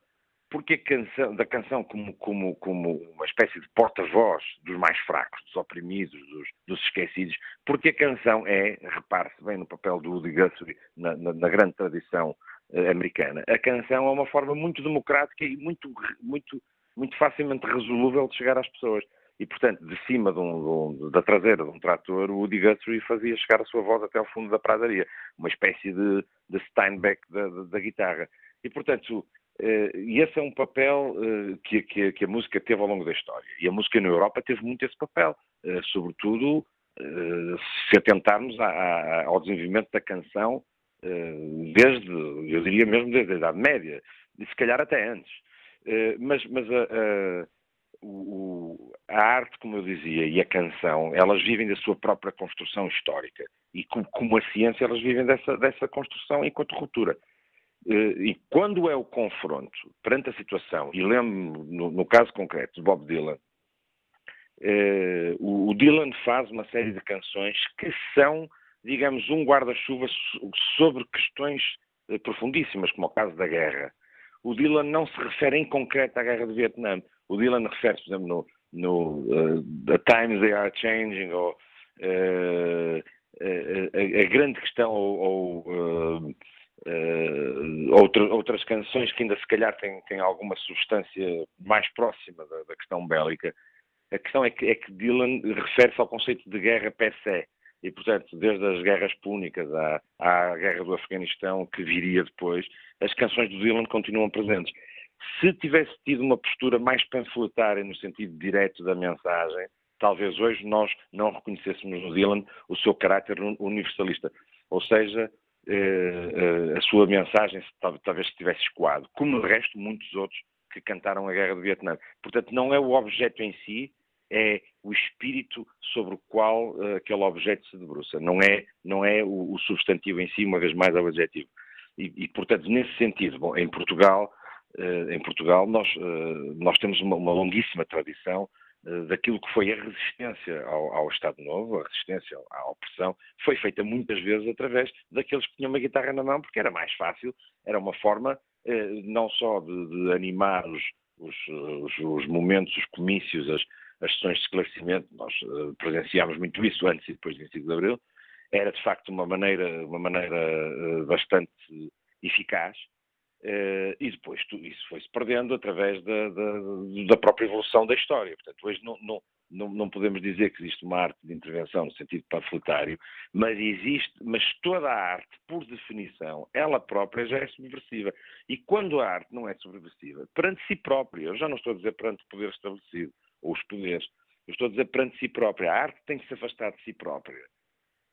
porque a canção, da canção como, como, como uma espécie de porta-voz dos mais fracos, dos oprimidos, dos, dos, esquecidos, porque a canção é, repare-se bem no papel do Woody Guthrie na, na, na grande tradição uh, americana, a canção é uma forma muito democrática e muito, muito, muito facilmente resolúvel de chegar às pessoas. E, portanto, de cima de um, de um, da traseira de um trator, o Woody Guthrie fazia chegar a sua voz até ao fundo da pradaria, uma espécie de, de Steinbeck da, da, da guitarra. E, portanto, e esse é um papel uh, que, que, que, a música teve ao longo da história. E a música na Europa teve muito esse papel, uh, sobretudo se atentarmos ao desenvolvimento da canção desde, eu diria mesmo desde a Idade Média, e se calhar até antes. mas mas a, a, o, a, arte, como eu dizia, e a canção, elas vivem da sua própria construção histórica. E como a ciência, elas vivem dessa, dessa construção enquanto ruptura. Eh, e quando é o confronto perante a situação, e lembro no, no caso concreto de Bob Dylan, eh, o, o, Dylan faz uma série de canções que são, digamos, um guarda-chuva sobre questões eh, profundíssimas, como o caso da guerra. O Dylan não se refere em concreto à guerra do Vietnã. O Dylan refere-se, por exemplo, no, no uh, The Times They Are Changing, ou uh, a, a, grande questão, ou, ou Uh, outra, outras canções que ainda se calhar têm, têm alguma substância mais próxima da, da, questão bélica. A questão é que, é que Dylan refere-se ao conceito de guerra per se. E, portanto, desde as guerras púnicas à, à guerra do Afeganistão, que viria depois, as canções do Dylan continuam presentes. Se tivesse tido uma postura mais panfletária no sentido direto da mensagem, talvez hoje nós não reconhecêssemos no Dylan o seu caráter universalista. Ou seja, eh, eh, a sua mensagem talvez estivesse escoado, como de resto muitos outros que cantaram a Guerra do Vietnã. Portanto, não é o objeto em si, é o espírito sobre o qual uh, aquele objeto se debruça. Não é, não é o, o, substantivo em si, uma vez mais, é o adjetivo. E, e portanto, nesse sentido, bom, em Portugal, uh, em Portugal nós, uh, nós temos uma, uma longuíssima tradição eh, daquilo que foi a resistência ao, ao, Estado Novo, a resistência à opressão, foi feita muitas vezes através daqueles que tinham uma guitarra na mão, porque era mais fácil, era uma forma eh, não só de, de animar os, os, os, os, momentos, os comícios, as, as sessões de esclarecimento, nós eh, presenciámos muito isso antes e depois do 25 de Abril, era de facto uma maneira, uma maneira eh, bastante eficaz e depois isso foi-se perdendo através da, da, da, própria evolução da história. Portanto, hoje não, não, não, não, podemos dizer que existe uma arte de intervenção no sentido panfletário, mas existe, mas toda a arte, por definição, ela própria já é subversiva. E quando a arte não é subversiva, perante si própria, eu já não estou a dizer perante o poder estabelecido, ou os poderes, eu estou a dizer perante si própria, a arte tem que se afastar de si própria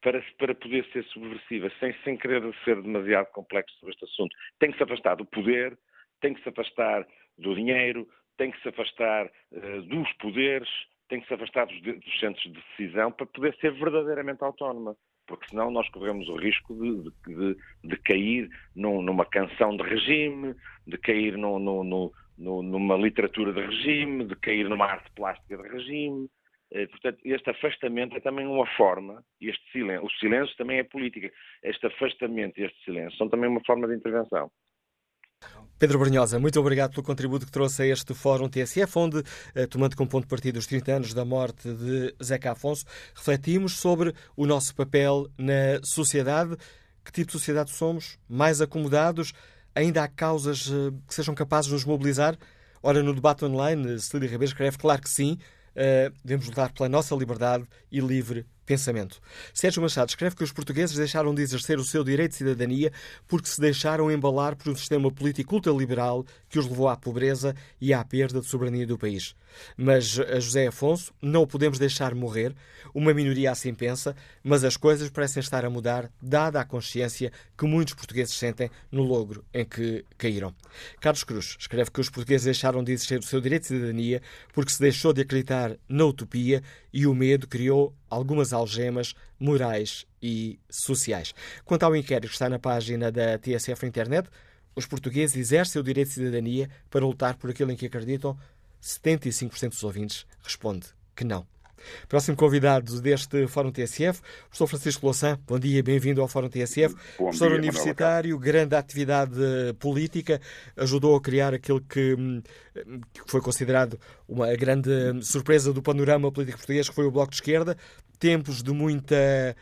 para, para poder ser subversiva, sem, sem querer ser demasiado complexo sobre este assunto. Tem que se afastar do poder, tem que se afastar do dinheiro, tem que se afastar uh, dos poderes, tem que se afastar dos, dos, centros de decisão para poder ser verdadeiramente autónoma. Porque senão nós corremos o risco de, de, de cair num, numa canção de regime, de cair no, no, numa literatura de regime, de cair numa arte plástica de regime. Eh, portanto, este afastamento é também uma forma, este silêncio, o silêncio também é política. Este afastamento e este silêncio são também uma forma de intervenção. Pedro Brunhosa, muito obrigado pelo contributo que trouxe a este Fórum TSF, onde, eh, tomando como ponto de partida os 30 anos da morte de Zeca Afonso, refletimos sobre o nosso papel na sociedade. Que tipo de sociedade somos? Mais acomodados? Ainda há causas eh, que sejam capazes de nos mobilizar? Ora, no debate online, Cecília Ribeiro escreve, claro que sim, devemos lutar pela nossa liberdade e livre pensamento. Sérgio Machado escreve que os portugueses deixaram de exercer o seu direito de cidadania porque se deixaram embalar por um sistema político ultraliberal que os levou à pobreza e à perda de soberania do país. Mas a José Afonso não o podemos deixar morrer. Uma minoria assim pensa, mas as coisas parecem estar a mudar, dada a consciência que muitos portugueses sentem no logro em que caíram. Carlos Cruz escreve que os portugueses deixaram de exercer o seu direito de cidadania porque se deixou de acreditar na utopia e o medo criou algumas algemas morais e sociais. Quanto ao inquérito que está na página da TSF internet, os portugueses exercem o direito de cidadania para lutar por aquilo em que acreditam? 75% dos ouvintes responde que não. Próximo convidado deste Fórum TSF, o professor Francisco Louçã. Bom dia, bem-vindo ao Fórum TSF. Bom professor dia, universitário, grande atividade política, ajudou a criar aquilo que, hum, que foi considerado uma grande surpresa do panorama político português, que foi o Bloco de Esquerda. Tempos de muita,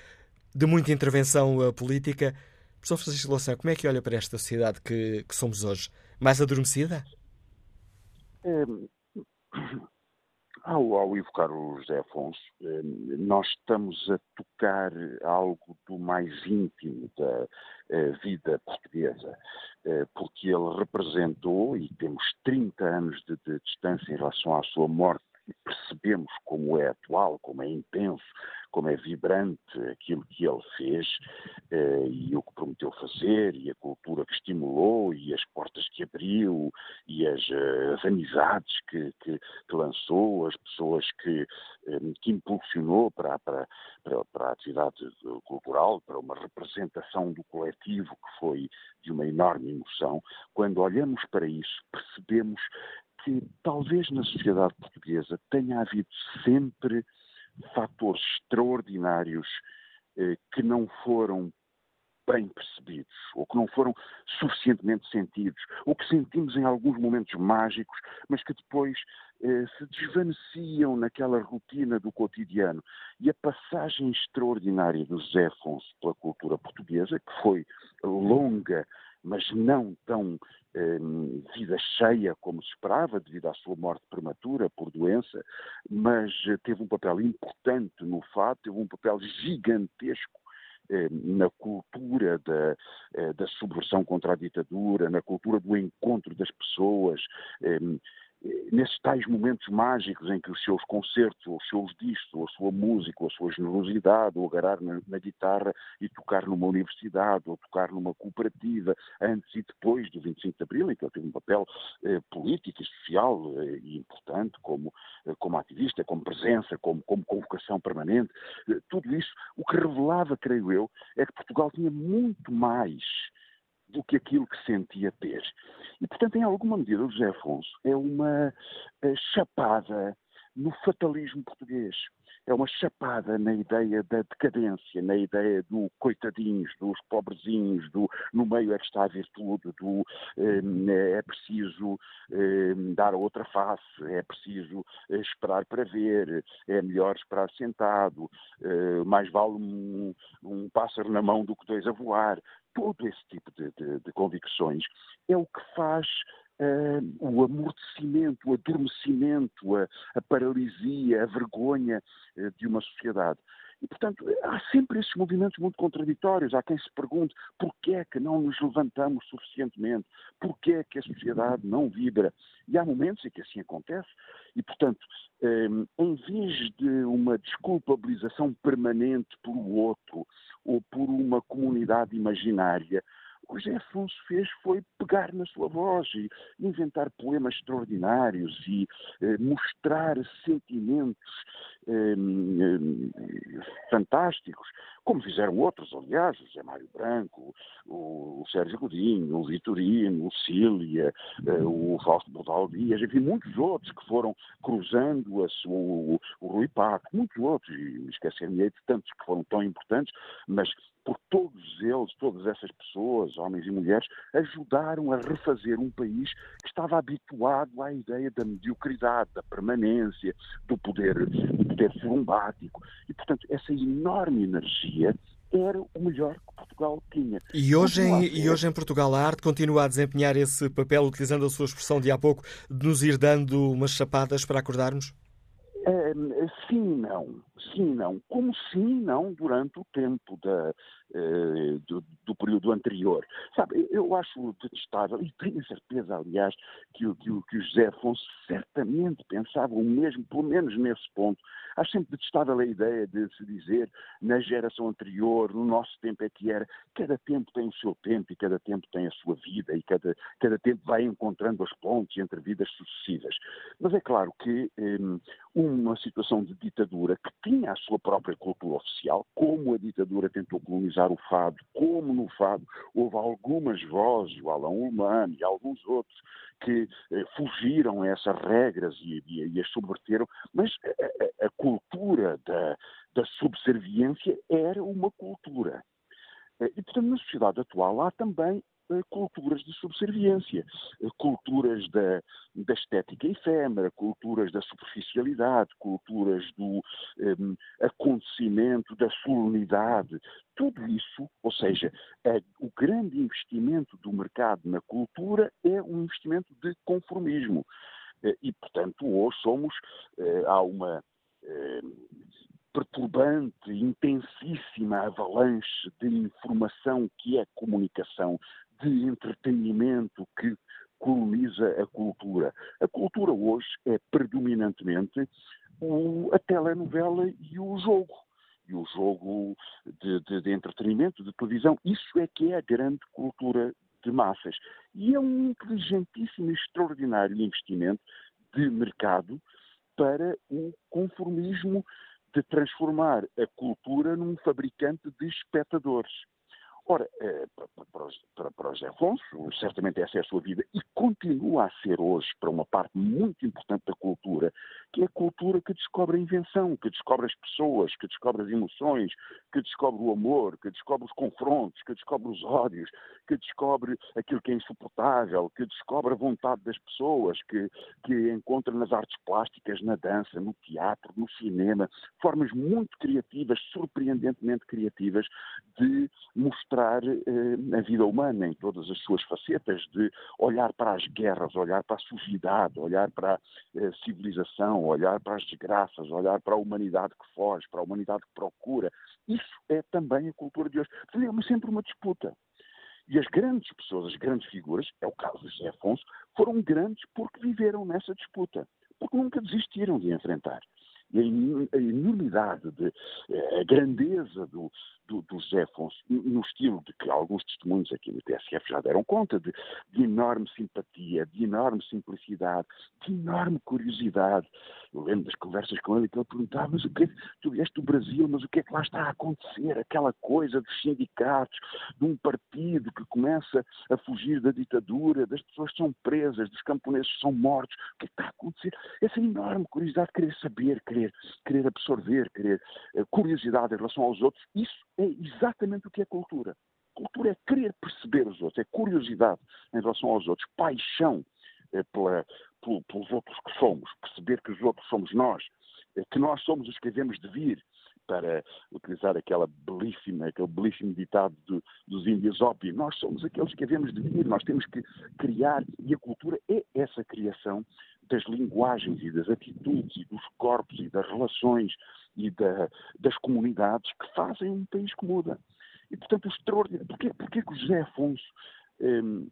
de muita intervenção uh, política. Professor Francisco Louçã, como é que olha para esta sociedade que, que somos hoje? Mais adormecida? É, ao, ao evocar o José Afonso, eh, nós estamos a tocar algo do mais íntimo da eh, vida portuguesa, eh, porque ele representou, e temos 30 anos de, de distância em relação à sua morte, e percebemos como é atual, como é intenso, como é vibrante aquilo que ele fez eh, e o que prometeu fazer e a cultura que estimulou e as portas que abriu e as, eh, as amizades que, que, que, lançou, as pessoas que, eh, que impulsionou para, para, para, para, a atividade cultural, para uma representação do coletivo que foi de uma enorme emoção. Quando olhamos para isso, percebemos que talvez na sociedade portuguesa tenha havido sempre fatores extraordinários eh, que não foram bem percebidos, ou que não foram suficientemente sentidos, ou que sentimos em alguns momentos mágicos, mas que depois eh, se desvaneciam naquela rotina do cotidiano. E a passagem extraordinária do José Afonso pela cultura portuguesa, que foi longa, mas não tão vida cheia como se esperava, devido à sua morte prematura por doença, mas eh, teve um papel importante no fato, teve um papel gigantesco eh, na cultura da, eh, da subversão contra a ditadura, na cultura do encontro das pessoas, eh, nesses tais momentos mágicos em que os seus concertos, os seus discos, a sua música, a sua generosidade, ou agarrar na, na, guitarra e tocar numa universidade, ou tocar numa cooperativa, antes e depois do 25 de Abril, em que ele teve um papel eh, político e social eh, importante, como, eh, como ativista, como presença, como, como convocação permanente, eh, tudo isso, o que revelava, creio eu, é que Portugal tinha muito mais do que aquilo que sentia ter. E, portanto, em alguma medida, o José Afonso é uma eh, chapada no fatalismo português. É uma chapada na ideia da decadência, na ideia do coitadinhos, dos pobrezinhos, do no meio é que está a virtude, do eh, é preciso eh, dar outra face, é preciso eh, esperar para ver, é melhor esperar sentado, eh, mais vale um, um pássaro na mão do que dois a voar todo esse tipo de, de, de convicções é o que faz uh, o amortecimento, o adormecimento, a, a paralisia, a vergonha uh, de uma sociedade. E, portanto, há sempre esses movimentos muito contraditórios. Há quem se pergunte porquê é que não nos levantamos suficientemente, porquê é que a sociedade não vibra. E há momentos em que assim acontece. E, portanto, ehm, em vez de uma desculpabilização permanente por o outro ou por uma comunidade imaginária, o José Afonso fez foi pegar na sua voz e inventar poemas extraordinários e eh, mostrar sentimentos eh, fantásticos, como fizeram outros, aliás, o José Mário Branco, o, o Sérgio Godinho, o Vitorino, o Cília, eh, o Fausto Bodal Dias, enfim, muitos outros que foram cruzando a, o, o Rui Paco, muitos outros, e esquecer-me de tantos que foram tão importantes, mas por todos eles, todas essas pessoas, homens e mulheres, ajudaram a refazer um país que estava habituado à ideia da mediocridade, da permanência, do poder, do poder sorumbático. E, portanto, essa enorme energia era o melhor que Portugal tinha. E hoje, em, e hoje em Portugal a arte continua a desempenhar esse papel, utilizando a sua expressão de há pouco, de nos ir dando umas chapadas para acordarmos? Uh, sim, não. Sim, não. Como sim, não durante o tempo da, uh, do, do, período anterior. Sabe, eu acho detestável, e tenho certeza, aliás, que, que, que o José Afonso certamente pensava o mesmo, pelo menos nesse ponto. Acho sempre detestável a ideia de se dizer, na geração anterior, no nosso tempo é que era. Cada tempo tem o seu tempo e cada tempo tem a sua vida e cada, cada tempo vai encontrando as pontes entre vidas sucessivas. Mas é claro que um, uma situação de ditadura que tinha a sua própria cultura oficial, como a ditadura tentou colonizar o fado, como no fado houve algumas vozes, o Alain Ullmann e alguns outros, que eh, fugiram a essas regras e, e, e as subverteram, mas a, a, a cultura da, da subserviência era uma cultura. Eh, e, portanto, na sociedade atual há também culturas de subserviência, eh, culturas da, da, estética efêmera, culturas da superficialidade, culturas do um, acontecimento, da solenidade. Tudo isso, ou seja, é, o grande investimento do mercado na cultura é um investimento de conformismo. E, portanto, hoje somos, há uma perturbante, intensíssima avalanche de informação que é comunicação, de entretenimento que coloniza a cultura. A cultura hoje é predominantemente o, a telenovela e o jogo. E o jogo de, de, de entretenimento, de televisão. Isso é que é a grande cultura de massas. E é um inteligentíssimo e extraordinário investimento de mercado para o conformismo de transformar a cultura num fabricante de espectadores. Ora, eh, para, o José Afonso, certamente essa é a sua vida, e continua a ser hoje, para uma parte muito importante da cultura, que é a cultura que descobre a invenção, que descobre as pessoas, que descobre as emoções, que descobre o amor, que descobre os confrontos, que descobre os ódios, que descobre aquilo que é insuportável, que descobre a vontade das pessoas, que, que encontra nas artes plásticas, na dança, no teatro, no cinema, formas muito criativas, surpreendentemente criativas, de mostrar mostrar eh, a vida humana em todas as suas facetas, de olhar para as guerras, olhar para a sujidade, olhar para a eh, civilização, olhar para as desgraças, olhar para a humanidade que foge, para a humanidade que procura. Isso é também a cultura de hoje. É sempre uma disputa. E as grandes pessoas, as grandes figuras, é o caso de José Afonso, foram grandes porque viveram nessa disputa, porque nunca desistiram de enfrentar. E a enormidade, de, eh, a grandeza do, do, do José Afonso, no estilo de que alguns testemunhos aqui no TSF já deram conta, de, de enorme simpatia, de enorme simplicidade, de enorme curiosidade. Eu lembro das conversas com ele que ele perguntava, mas o é que tu vieste do Brasil, mas o que é que lá está a acontecer? Aquela coisa dos sindicatos, de um partido que começa a fugir da ditadura, das pessoas que são presas, dos camponeses que são mortos, o que é que está a acontecer? Essa enorme curiosidade, querer saber, querer, querer absorver, querer uh, curiosidade em relação aos outros, isso é exatamente o que é cultura. Cultura é querer perceber os outros, é curiosidade em relação aos outros, paixão é, pela, pelos outros que somos, perceber que os outros somos nós, é, que nós somos os que devemos de vir, para utilizar aquela belíssima, aquele belíssimo ditado do, dos índios ópio, nós somos aqueles que devemos de vir, nós temos que criar, e a cultura é essa criação das linguagens e das atitudes e dos corpos e das relações e da, das comunidades que fazem um país que muda. E, portanto, o extraordinário. Porquê, porquê que o José Afonso, hum,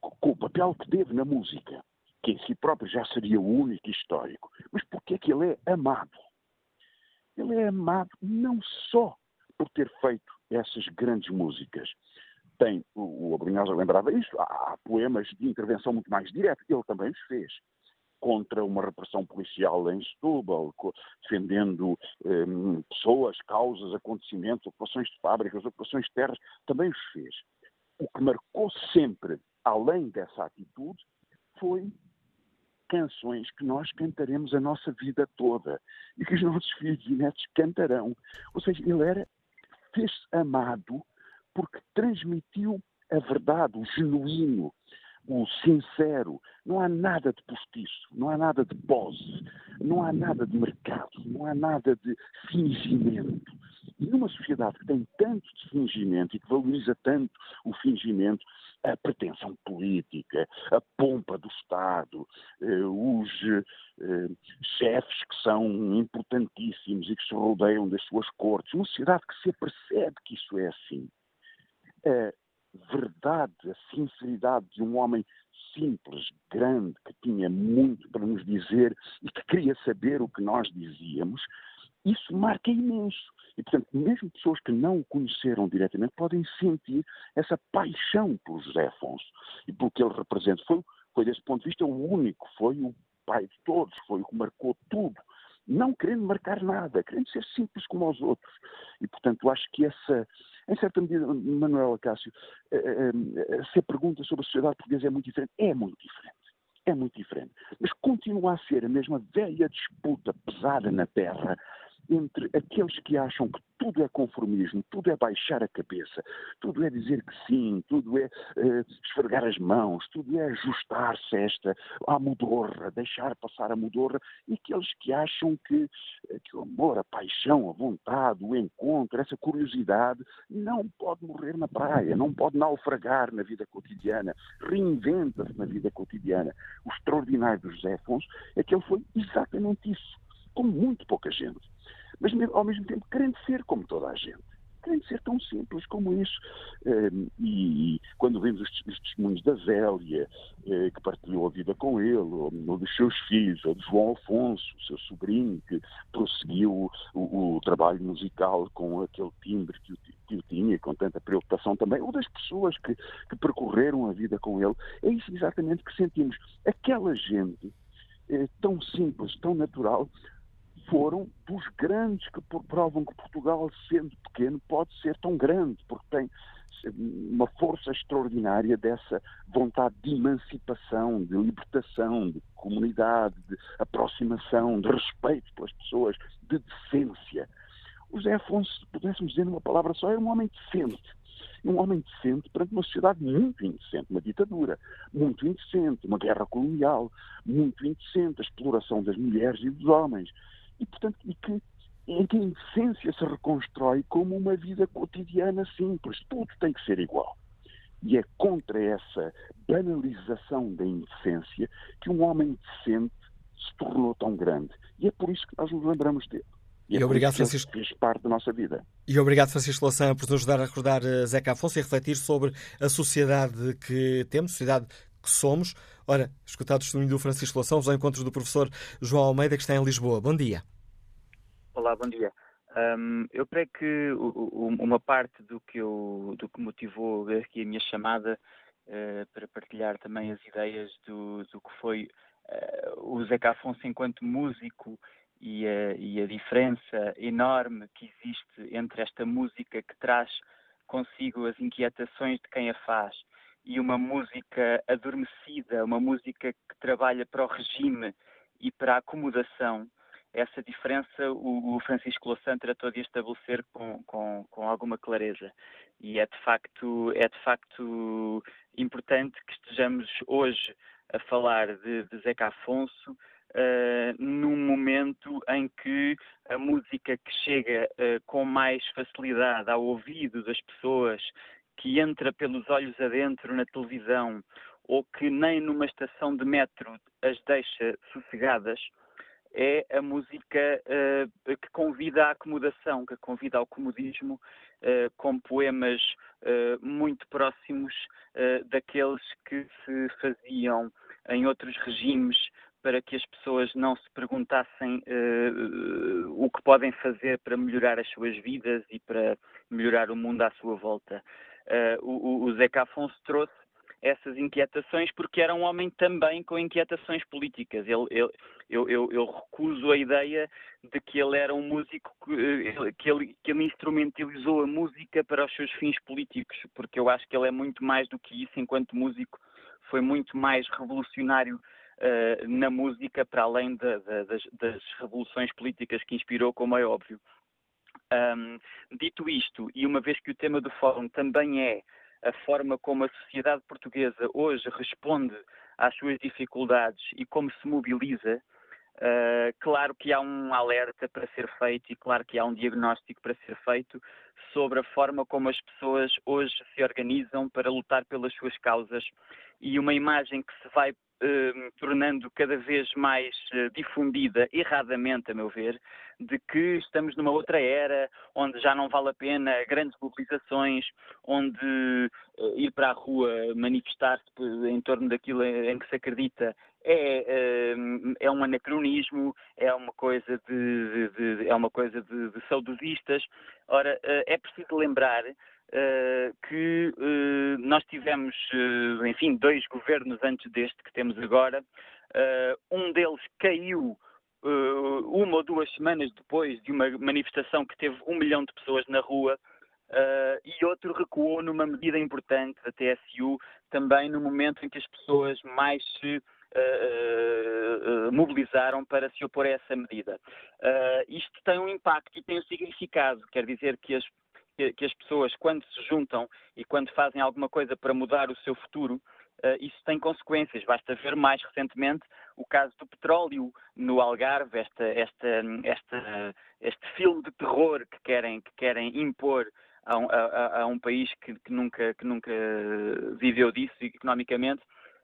com o papel que teve na música, que em si próprio já seria único e histórico, mas porquê que ele é amado? Ele é amado não só por ter feito essas grandes músicas. Tem, o Abrunhosa lembrava isso, há poemas de intervenção muito mais direta, ele também os fez contra uma repressão policial em Setúbal, defendendo um, pessoas, causas, acontecimentos, ocupações de fábricas, ocupações de terras, também os fez. O que marcou sempre, além dessa atitude, foi canções que nós cantaremos a nossa vida toda e que os nossos filhos e netos cantarão. Ou seja, ele era fez-se amado porque transmitiu a verdade, o genuíno, o sincero. Não há nada de postiço, não há nada de pose, não há nada de mercado, não há nada de fingimento. E numa sociedade que tem tanto de fingimento e que valoriza tanto o fingimento, a pretensão política, a pompa do Estado, eh, os eh, chefes que são importantíssimos e que se rodeiam das suas cortes, uma sociedade que se apercebe que isso é assim. A verdade, a sinceridade de um homem simples, grande, que tinha muito para nos dizer e que queria saber o que nós dizíamos, isso marca imenso. E, portanto, mesmo pessoas que não o conheceram diretamente podem sentir essa paixão por José Afonso e pelo que ele representa. Foi, foi desse ponto de vista, o único, foi o pai de todos, foi o que marcou tudo. Não querendo marcar nada, querendo ser simples como os outros. E, portanto, acho que essa, em certa medida, Manuel Acácio, eh, eh, se a pergunta sobre a sociedade portuguesa é muito diferente, é muito diferente. É muito diferente. Mas continua a ser a mesma velha disputa pesada na terra entre aqueles que acham que tudo é conformismo, tudo é baixar a cabeça, tudo é dizer que sim, tudo é uh, esfregar as mãos, tudo é ajustar-se esta à mudorra, deixar passar a mudorra, e aqueles que acham que, eh, que o amor, a paixão, a vontade, o encontro, essa curiosidade não pode morrer na praia, não pode naufragar na vida cotidiana, reinventa-se na vida cotidiana. O extraordinário do José Afonso é que ele foi exatamente isso, como muito pouca gente mas ao mesmo tempo querendo ser como toda a gente. Querendo ser tão simples como isso. Ehm, e quando vemos os testemunhos da Zélia, eh, que partilhou a vida com ele, ou dos seus filhos, ou de João Afonso, seu sobrinho, que prosseguiu o, trabalho musical com aquele timbre que o, que o tinha, com tanta preocupação também, ou das pessoas que, que percorreram a vida com ele, é isso exatamente que sentimos. Aquela gente é, tão simples, tão natural, foram dos grandes que provam que Portugal, sendo pequeno, pode ser tão grande, porque tem uma força extraordinária dessa vontade de emancipação, de libertação, de comunidade, de aproximação, de respeito pelas pessoas, de decência. O José Afonso, se pudéssemos dizer numa palavra só, era um homem decente. Um homem decente perante uma sociedade muito indecente, uma ditadura muito indecente, uma guerra colonial muito indecente, a exploração das mulheres e dos homens e, portanto, e que, em que a indecência se reconstrói como uma vida cotidiana simples. Tudo tem que ser igual. E é contra essa banalização da indecência que um homem decente se tornou tão grande. E é por isso que nós nos lembramos dele. E, é e obrigado, Francisco. Fez parte da nossa vida. E obrigado, Francisco Laçã, por nos ajudar a recordar eh, Zeca Afonso e a refletir sobre a sociedade que temos, sociedade que somos. Ora, escutado o testemunho do Francisco Lação, ao encontro do professor João Almeida, que está em Lisboa. Bom dia. Olá, bom dia. Um, eu creio que uma parte do que, eu, do que motivou aqui a minha chamada uh, para partilhar também as ideias do, do que foi uh, o Zeca Afonso enquanto músico e a, e a diferença enorme que existe entre esta música que traz consigo as inquietações de quem a faz e uma música adormecida, uma música que trabalha para o regime e para a acomodação. Essa diferença o, o Francisco Louçã tratou de estabelecer com, com, com, alguma clareza. E é de, facto, é de facto importante que estejamos hoje a falar de, de Zeca Afonso, uh, num momento em que a música que chega uh, com mais facilidade ao ouvido das pessoas, que entra pelos olhos adentro na televisão, ou que nem numa estação de metro as deixa sossegadas, é a música uh, que convida à acomodação, que convida ao comodismo, uh, com poemas uh, muito próximos daqueles que se faziam em outros regimes para que as pessoas não se perguntassem o que podem fazer para melhorar as suas vidas e para melhorar o mundo à sua volta. O, o Zeca Afonso trouxe essas inquietações, porque era um homem também com inquietações políticas. Ele, ele, eu, eu, eu, recuso a ideia de que ele era um músico que, que, ele, que ele instrumentalizou a música para os seus fins políticos, porque eu acho que ele é muito mais do que isso enquanto músico, foi muito mais revolucionário uh, na música, para além das, das revoluções políticas que inspirou, como é óbvio. Um, dito isto, e uma vez que o tema do fórum também é a forma como a sociedade portuguesa hoje responde às suas dificuldades e como se mobiliza, uh, claro que há um alerta para ser feito e claro que há um diagnóstico para ser feito sobre a forma como as pessoas hoje se organizam para lutar pelas suas causas. E uma imagem que se vai uh, tornando cada vez mais uh, difundida, erradamente, a meu ver, de que estamos numa outra era, onde já não vale a pena grandes mobilizações, onde uh, ir para a rua manifestar-se em torno daquilo em que se acredita é, é um anacronismo, é uma coisa de, de, de é uma coisa de, de saudosistas. Ora, é preciso lembrar que uh, nós tivemos, uh, enfim, dois governos antes deste que temos agora. um deles caiu uma ou duas semanas depois de uma manifestação que teve um milhão de pessoas na rua. e outro recuou numa medida importante da TSU, também no momento em que as pessoas mais se mobilizaram para se opor a essa medida. isto tem um impacto e tem um significado, quer dizer que as que, que, as pessoas, quando se juntam e quando fazem alguma coisa para mudar o seu futuro, uh, isso tem consequências. Basta ver mais recentemente o caso do petróleo no Algarve, esta, esta, esta, este filme de terror que querem, que querem impor a um, a, a um país que, que, nunca, que nunca viveu disso economicamente.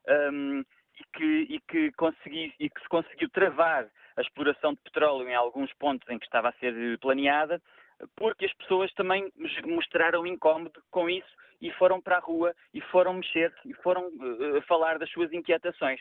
Um, e que, e, que consegui, e que se conseguiu travar a exploração de petróleo em alguns pontos em que estava a ser planeada, porque as pessoas também mostraram incómodo com isso e foram para a rua e foram mexer e foram uh, falar das suas inquietações.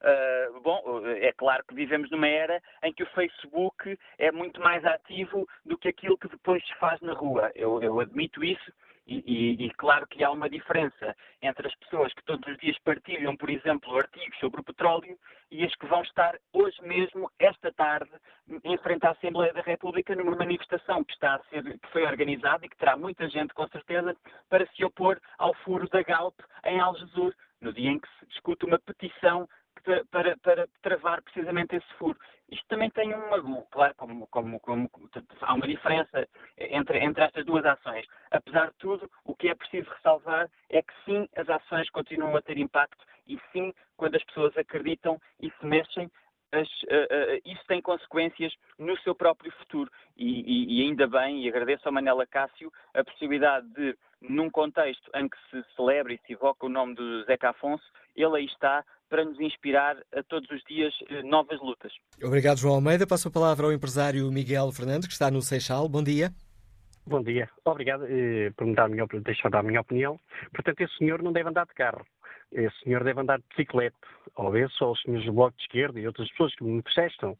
Uh, bom, é claro que vivemos numa era em que o Facebook é muito mais ativo do que aquilo que depois se faz na rua. Eu, eu admito isso e, e, e, claro que há uma diferença entre as pessoas que todos os dias partilham, por exemplo, artigos sobre o petróleo e as que vão estar hoje mesmo, esta tarde, em frente à Assembleia da República, numa manifestação que, está a ser, que foi organizada e que terá muita gente, com certeza, para se opor ao furo da Galp em Algesur, no dia em que se discute uma petição para, para travar precisamente esse furo. Isto também tem uma, claro, como, como, como, há uma diferença entre, entre estas duas ações. Apesar de tudo, o que é preciso ressalvar é que sim, as ações continuam a ter impacto e sim, quando as pessoas acreditam e se mexem, as, uh, uh, isso tem consequências no seu próprio futuro. E, e, e, ainda bem, e agradeço ao Manela Cássio a possibilidade de, num contexto em que se celebra e se evoca o nome do Zeca Afonso, ele aí está para nos inspirar a todos os dias eh, novas lutas. Obrigado, João Almeida. Passo a palavra ao empresário Miguel Fernandes, que está no Seixal. Bom dia. Bom dia. Obrigado eh, por me dar a minha, deixar dar a minha opinião. Portanto, esse senhor não deve andar de carro. Esse senhor deve andar de bicicleta. Ou esse, ou os senhores do Bloco de Esquerda e outras pessoas que me manifestam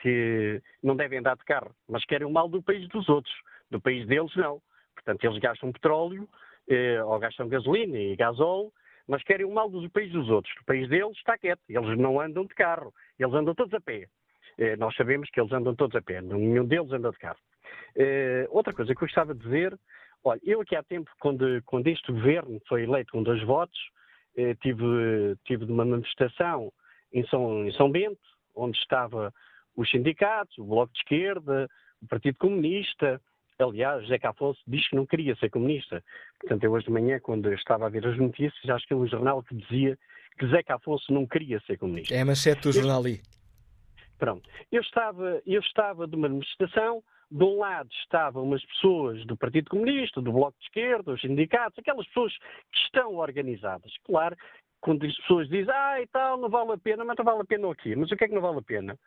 que não devem andar de carro, mas querem o mal do país dos outros. Do país deles, não. Portanto, eles gastam petróleo, eh, ou gastam gasolina e gasóleo, mas querem o mal do país dos outros. O país deles está quieto, eles não andam de carro, eles andam todos a pé. Eh, nós sabemos que eles andam todos a pé, nenhum deles anda de carro. Eh, outra coisa que eu gostava de dizer, olha, eu aqui há tempo, quando, quando este governo foi eleito com dois votos, eh, tive, tive uma manifestação em São, em São Bento, onde estava os sindicatos, o Bloco de Esquerda, o Partido Comunista, Aliás, José Afonso diz que não queria ser comunista. Portanto, eu hoje de manhã, quando estava a ver as notícias, acho que um jornal que dizia que José Afonso não queria ser comunista. É a manchete do jornal ali. Pronto. Eu estava, eu estava de uma manifestação, de um lado estavam umas pessoas do Partido Comunista, do Bloco de Esquerda, os sindicatos, aquelas pessoas que estão organizadas. Claro, quando as pessoas dizem, ah, e tal, não vale a pena, mas não vale a pena o quê? Mas o que é que não vale a pena?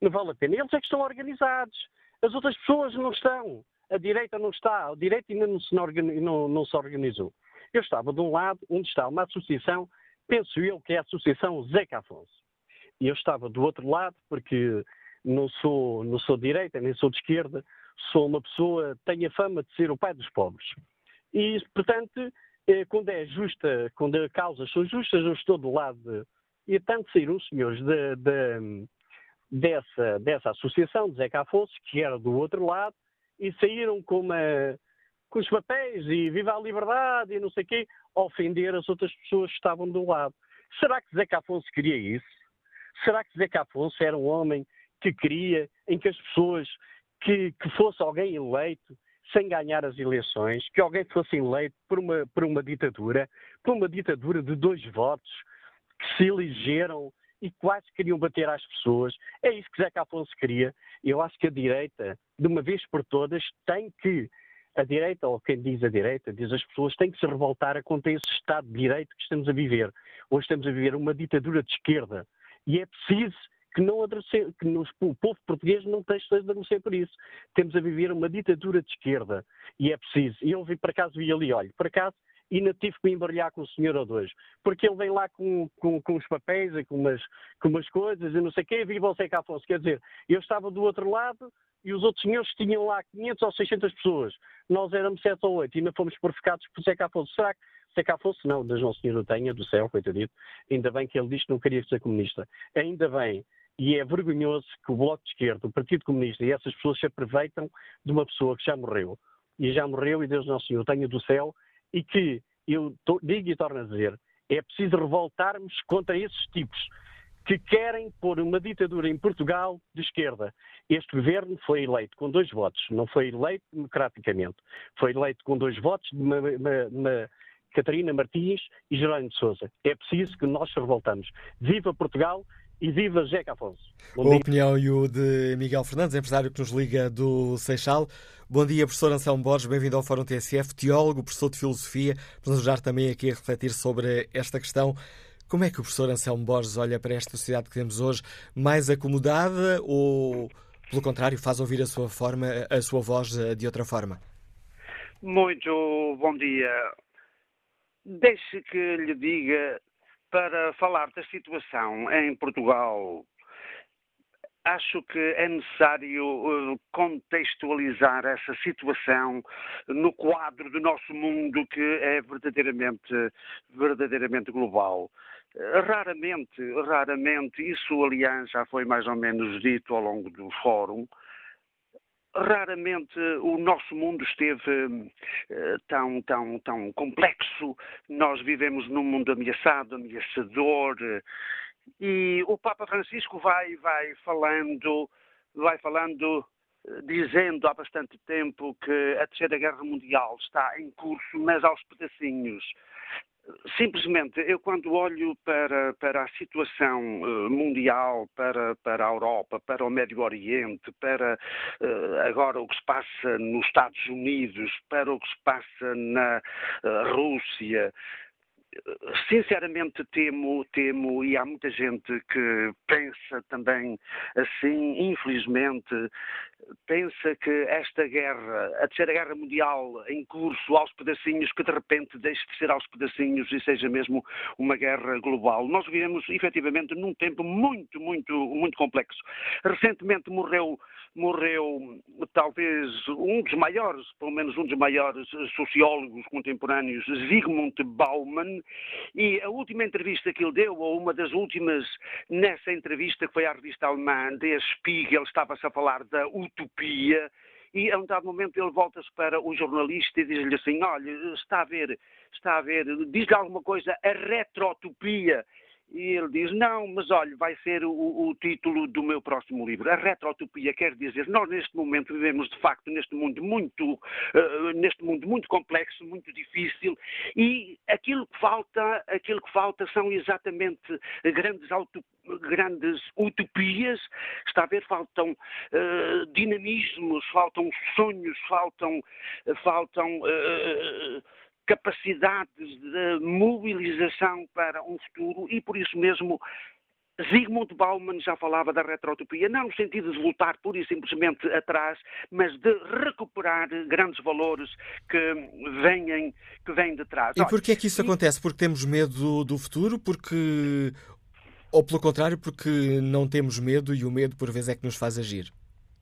Não vale a pena. Eles é que estão organizados. As outras pessoas não estão. A direita não está. A direita ainda não se, não, não se organizou. Eu estava de um lado, onde está uma associação, penso eu que é a Associação Zeca Afonso. E eu estava do outro lado, porque não sou, não sou de direita, nem sou de esquerda, sou uma pessoa, tenho a fama de ser o pai dos pobres. E, portanto, eh, quando é justa, quando as causas são justas, eu estou do lado de. E tanto saíram senhores de, de, dessa, dessa associação, de Zeca Afonso, que era do outro lado, e saíram com, uma, com os papéis e viva a liberdade e não sei o quê, ofender as outras pessoas que estavam do lado. Será que Zeca Afonso queria isso? Será que Zeca Afonso era um homem que queria em que as pessoas, que, que fosse alguém eleito sem ganhar as eleições, que alguém fosse eleito por uma, por uma ditadura, por uma ditadura de dois votos, que se elegeram e quase queriam bater às pessoas. É isso que Zeca Afonso queria. Eu acho que a direita, de uma vez por todas, tem que, a direita, ou quem diz a direita, diz as pessoas, tem que se revoltar contra esse Estado de Direito que estamos a viver. Hoje estamos a viver uma ditadura de esquerda. E é preciso que, não que nos, o povo português não deixe de adoecer por isso. Temos a viver uma ditadura de esquerda e é preciso. E eu vi, por acaso vi ali, olha, por acaso, e não tive que me embaralhar com o senhor ou dois, porque ele vem lá com, com, com papéis e com umas, com umas coisas e não sei o quê, viva o Zeca Afonso. Quer dizer, eu estava do outro lado e os outros senhores tinham lá 500 ou 600 pessoas. Nós éramos 7 ou 8 e ainda fomos purificados por Zeca Afonso. Será que Zeca Afonso não, Deus não Senhor o tenha, do céu, coitadito. Ainda bem que ele disse que não queria ser comunista. Ainda bem e é vergonhoso que o Bloco de Esquerda, o Partido Comunista e essas pessoas se aproveitam de uma pessoa que já morreu. E já morreu, e Deus Nosso Senhor tenha do céu, e que, eu digo e torno a dizer, é preciso revoltarmos contra esses tipos que querem pôr uma ditadura em Portugal de esquerda. Este governo foi eleito com dois votos, não foi eleito democraticamente. Foi eleito com dois votos de uma, uma, uma Catarina Martins e Jerónimo de Sousa. É preciso que nós se revoltamos. Viva Portugal e viva Jeca Afonso. Bom a dia. opinião e o de Miguel Fernandes, empresário que nos liga do Seixal. Bom dia, professor Anselmo Borges, bem-vindo ao Fórum TSF, teólogo, professor de Filosofia, para nos ajudar também aqui a refletir sobre esta questão. Como é que o professor Anselmo Borges olha para esta sociedade que temos hoje, mais acomodada ou, pelo contrário, faz ouvir a sua, forma, a sua voz de outra forma? Muito bom dia. Deixe que lhe diga para falar da situação em Portugal, acho que é necessário eh, contextualizar essa situação no quadro do nosso mundo que é verdadeiramente, verdadeiramente global. Raramente, raramente, isso aliás já foi mais ou menos dito ao longo do fórum, raramente o nosso mundo esteve uh, tão, tão, tão complexo. Nós vivemos num mundo ameaçado, ameaçador, uh, e o Papa Francisco vai, vai falando, vai falando, uh, dizendo há bastante tempo que a Terceira Guerra Mundial está em curso, mas aos pedacinhos. Simplesmente, eu quando olho para, para a situação uh, mundial, para, para a Europa, para o Médio Oriente, para uh, agora o que se passa nos Estados Unidos, para o que se passa na uh, Rússia, sinceramente temo, temo, e há muita gente que pensa também assim, infelizmente, pensa que esta guerra, a terceira guerra mundial em curso aos pedacinhos, que de repente deixe de ser aos pedacinhos e seja mesmo uma guerra global. Nós vivemos efetivamente num tempo muito, muito, muito complexo. Recentemente morreu morreu talvez um dos maiores, pelo menos um dos maiores sociólogos contemporâneos, Zygmunt Bauman, e a última entrevista que ele deu, ou uma das últimas, nessa entrevista que foi à revista alemã, Der Spiegel, estava-se a falar da utopia, e a um dado momento ele volta-se para o jornalista e diz-lhe assim, olha, está a ver, está a ver, diz-lhe alguma coisa, a retrotopia, E ele diz: Não, mas olha, vai ser o, o, título do meu próximo livro. A retrotopia quer dizer, nós neste momento vivemos de facto neste mundo muito, uh, neste mundo muito complexo, muito difícil, e aquilo que falta, aquilo que falta são exatamente grandes auto, grandes utopias, está a ver, faltam uh, dinamismos, faltam sonhos, faltam, faltam uh, capacidades de mobilização para um futuro e por isso mesmo Zygmunt Bauman já falava da retrotopia, não no sentido de voltar pura e simplesmente atrás, mas de recuperar grandes valores que vêm, que vêm de trás. E porquê é que isso acontece? Porque temos medo do futuro? Porque... Ou pelo contrário, porque não temos medo e o medo por vezes é que nos faz agir?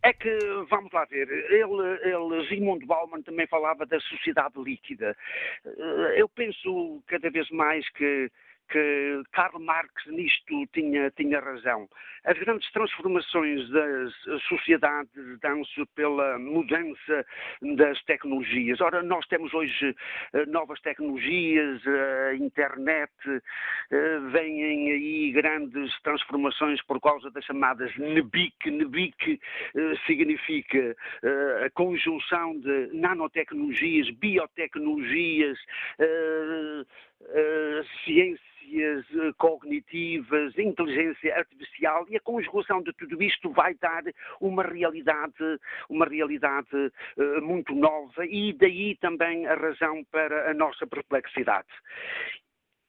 É que, vamos lá ver, ele, ele, Zygmunt Bauman também falava da sociedade líquida. Eh, eu penso cada vez mais que que Karl Marx nisto tinha, tinha razão. As grandes transformações das sociedades dão-se pela mudança das tecnologias. Ora, nós temos hoje eh, novas tecnologias, a internet, eh, vêm aí grandes transformações por causa das chamadas. NBIC eh, significa a conjunção de nanotecnologias, biotecnologias, ciência eh, cognitivas, inteligência artificial e a conjugação de tudo isto vai dar uma realidade, uma realidade uh, muito nova e daí também a razão para a nossa perplexidade.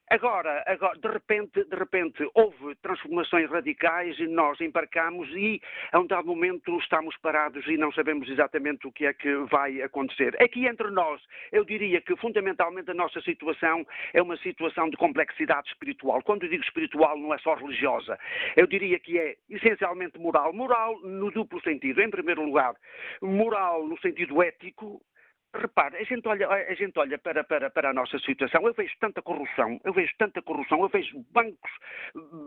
Agora, agora, de repente, de repente, houve transformações radicais e nós embarcamos e a um dado momento estamos parados e não sabemos exatamente o que é que vai acontecer. Aqui entre nós, eu diria que fundamentalmente a nossa situação é uma situação de complexidade espiritual. Quando digo espiritual, não é só religiosa. Eu diria que é essencialmente moral. Moral no duplo sentido. Em primeiro lugar, moral no sentido ético, Repare, a gente olha, a gente olha para, para, para a nossa situação, eu vejo tanta corrupção, eu vejo tanta corrupção, eu vejo bancos,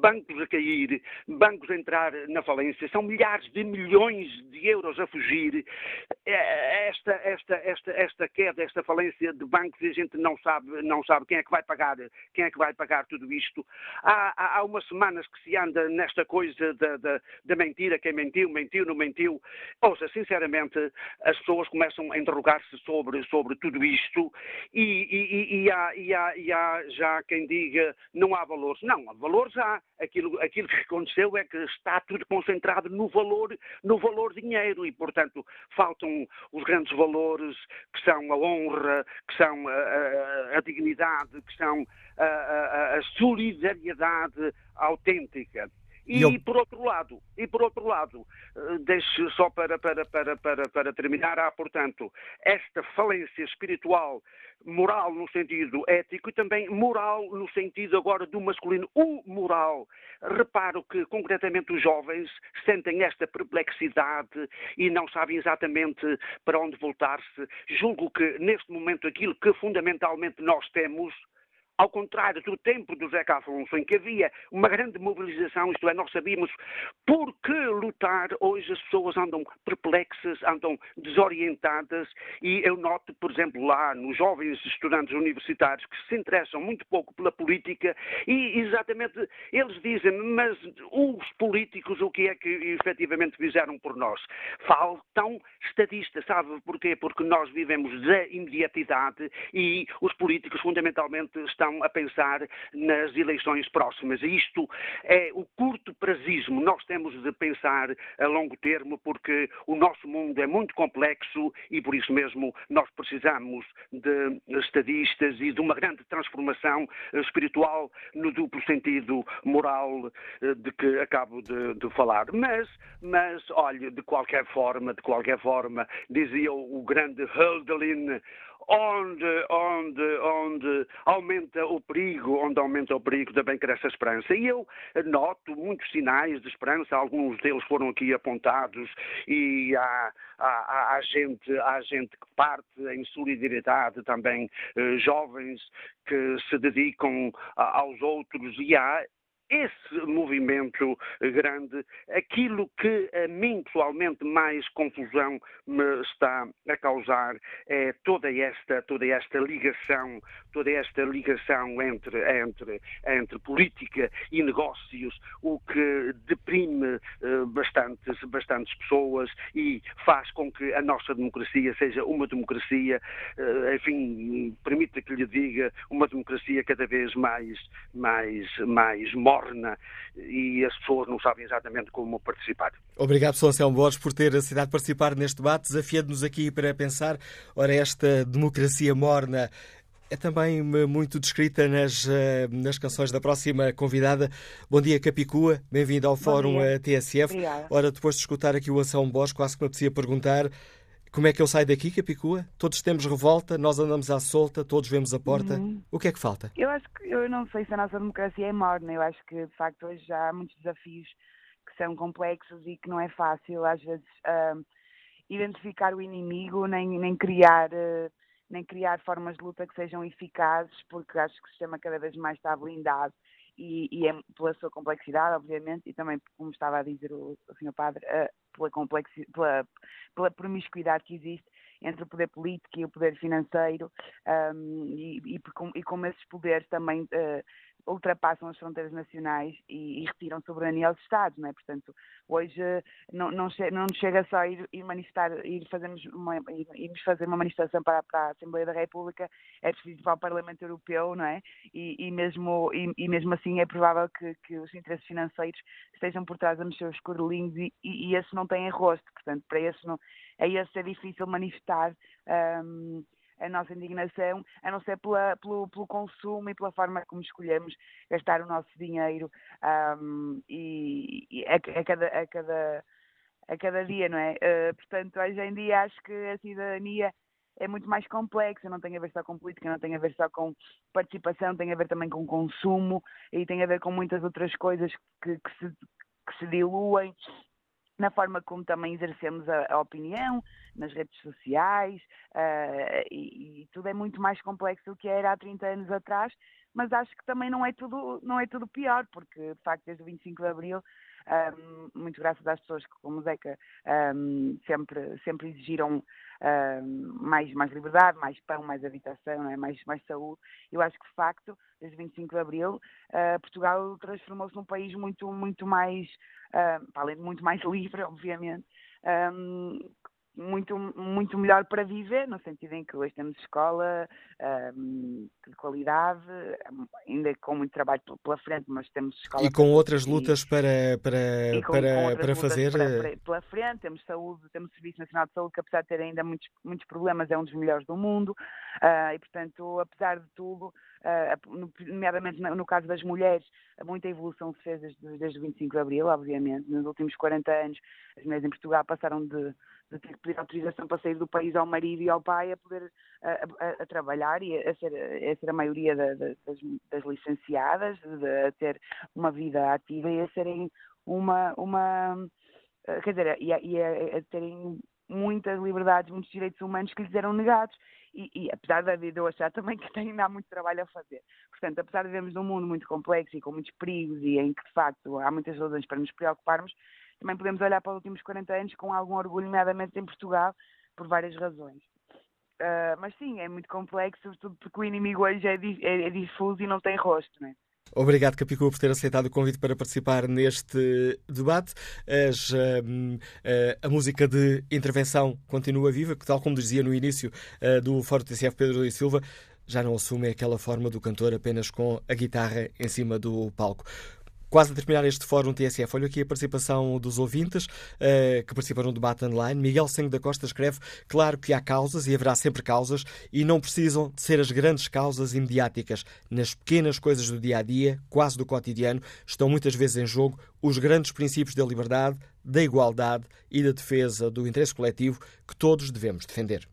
bancos a cair, bancos a entrar na falência, são milhares de milhões de euros a fugir. É, esta, esta, esta, esta queda, esta falência de bancos, a gente não sabe, não sabe quem é que vai pagar, quem é que vai pagar tudo isto. Há, há, há umas semanas que se anda nesta coisa da, da, da mentira, quem mentiu, mentiu, não mentiu. Ouça, sinceramente, as pessoas começam a interrogar-se sobre sobre, tudo isto e, e, e, há, e, há, e há já quem diga não há valores. Não, há valores há. Aquilo, aquilo que aconteceu é que está tudo concentrado no valor, no valor dinheiro e, portanto, faltam os grandes valores que são a honra, que são a, a, a dignidade, que são a, a solidariedade autêntica. E, eu... por outro lado, e por outro lado, eh, deixe só para, para, para, para, para terminar, há, portanto, esta falência espiritual, moral no sentido ético e também moral no sentido agora do masculino, o moral. Reparo que, concretamente, os jovens sentem esta perplexidade e não sabem exatamente para onde voltar-se. Julgo que, neste momento, aquilo que fundamentalmente nós temos ao contrário do tempo do Zeca Afonso, em que havia uma grande mobilização, isto é, nós sabíamos por que lutar, hoje as pessoas andam perplexas, andam desorientadas, e eu noto, por exemplo, lá nos jovens estudantes universitários que se interessam muito pouco pela política, e exatamente eles dizem, mas os políticos o que é que efetivamente fizeram por nós? Faltam estadistas, sabe porquê? Porque nós vivemos da imediatidade e os políticos fundamentalmente estão estão a pensar nas eleições próximas. Isto é o curto prazismo. Nós temos de pensar a longo termo porque o nosso mundo é muito complexo e por isso mesmo nós precisamos de estadistas e de uma grande transformação espiritual no duplo sentido moral eh, de que acabo de, de falar. Mas, mas, olhe, de qualquer forma, de qualquer forma, dizia o grande Hölderlin, onde, onde, onde aumenta o perigo, onde aumenta o perigo, também cresce a esperança. E eu noto muitos sinais de esperança, alguns deles foram aqui apontados, e há, há, há gente, há gente que parte em solidariedade também, eh, jovens que se dedicam aos outros, e há esse movimento grande, aquilo que a mim pessoalmente mais confusão me está a causar é toda esta, toda esta ligação, toda esta ligação entre, entre, entre política e negócios, o que deprime uh, bastantes, bastantes pessoas e faz com que a nossa democracia seja uma democracia, uh, enfim, permita que lhe diga, uma democracia cada vez mais, mais, mais morna e as pessoas não sabem exatamente como participar. Obrigado, Sr. Anselmo Borges, por ter aceitado participar neste debate, desafiando-nos aqui para pensar, ora, esta democracia morna é também muito descrita nas, eh, nas canções da próxima convidada. Bom dia, Capicua. Bem-vindo ao Bom Fórum dia. Eh, TSF. Obrigada. Ora, depois de escutar aqui o Anselmo Borges, quase que me apetecia perguntar como é que eu saio daqui, Capicua? Todos temos revolta, nós andamos à solta, todos vemos a porta. Uhum. O que é que falta? Eu acho que, eu não sei se a nossa democracia é morna. Eu acho que, de facto, hoje já há muitos desafios que são complexos e que não é fácil, às vezes, uh, identificar o inimigo, nem, nem criar. Uh, nem criar formas de luta que sejam eficazes, porque acho que o sistema cada vez mais está blindado e, e é pela sua complexidade, obviamente, e também, como estava a dizer o, o Sr. Padre, pela, pela, pela promiscuidade que existe entre o poder político e o poder financeiro um, e, e, e, como esses poderes também uh, ultrapassam as fronteiras nacionais e, e, retiram soberania aos Estados, não é? Portanto, hoje não, não, não chega só a ir, ir manifestar, ir fazermos uma, ir, irmos fazer uma manifestação para, para, a Assembleia da República, é preciso ir para o Parlamento Europeu, não é? E, e mesmo, e, mesmo assim é provável que, que, os interesses financeiros estejam por trás dos seus correlinhos e, e, esse não tem rosto, portanto, para esse não, esse é difícil manifestar um, a nossa indignação, a não ser pela, pelo, pelo, consumo e pela forma como escolhemos gastar o nosso dinheiro um, e, e a, a, cada, a, cada, a cada dia, não é? Uh, portanto, hoje em dia acho que a cidadania é muito mais complexa, não tem a ver só com política, não tem a ver só com participação, tem a ver também com consumo e tem a ver com muitas outras coisas que, que, se, que se diluem na forma como também exercemos a, a opinião, nas redes sociais, uh, e, e, tudo é muito mais complexo do que era há 30 anos atrás, mas acho que também não é tudo, não é tudo pior, porque de facto desde o 25 de Abril, um, muito graças às pessoas que, como Zeca, um, sempre, sempre exigiram um, mais, mais liberdade, mais pão, mais habitação, é? mais, mais saúde, eu acho que de facto, desde o 25 de Abril, uh, Portugal transformou-se num país muito, muito mais uh, além de muito mais [laughs] livre, obviamente, um, muito, muito melhor para viver, no sentido em que hoje temos escola um, de qualidade, ainda com muito trabalho pela frente, mas temos escola. E com outras lutas para, para, com, para, com para fazer. Para, pela frente, temos saúde, temos Serviço Nacional de Saúde, que apesar de ter ainda muitos, muitos problemas, é um dos melhores do mundo, uh, e portanto, apesar de tudo, uh, nomeadamente no, no, caso das mulheres, muita evolução se fez desde, desde o 25 de Abril, obviamente. Nos últimos 40 anos, as mulheres em Portugal passaram de, de ter que pedir autorização para sair do país ao marido e ao pai a poder a, a, a trabalhar e a ser, a ser a maioria da, da, das, das, licenciadas, de, a ter uma vida ativa e a serem uma, uma quer dizer, e a, e a terem muitas liberdades, muitos direitos humanos que lhes eram negados e, e, apesar vida eu achar também que tem ainda há muito trabalho a fazer. Portanto, apesar de vivermos num mundo muito complexo e com muitos perigos e em que de facto há muitas razões para nos preocuparmos, também podemos olhar para os últimos 40 anos com algum orgulho, nomeadamente em Portugal, por várias razões. Uh, mas sim, é muito complexo, sobretudo porque o inimigo hoje é, é, é difuso e não tem rosto, não é? Obrigado, Capicua, por ter aceitado o convite para participar neste debate. As, uh, uh, a música de intervenção continua viva, que, tal como dizia no início uh, do Fórum TCF Pedro e Silva, já não assume aquela forma do cantor apenas com a guitarra em cima do palco. Quase a terminar este fórum TSF, olho aqui a participação dos ouvintes uh, que participam no debate online. Miguel Senho da Costa escreve: Claro que há causas e haverá sempre causas e não precisam de ser as grandes causas imediáticas. Nas pequenas coisas do dia a dia, quase do cotidiano, estão muitas vezes em jogo os grandes princípios da liberdade, da igualdade e da defesa do interesse coletivo que todos devemos defender.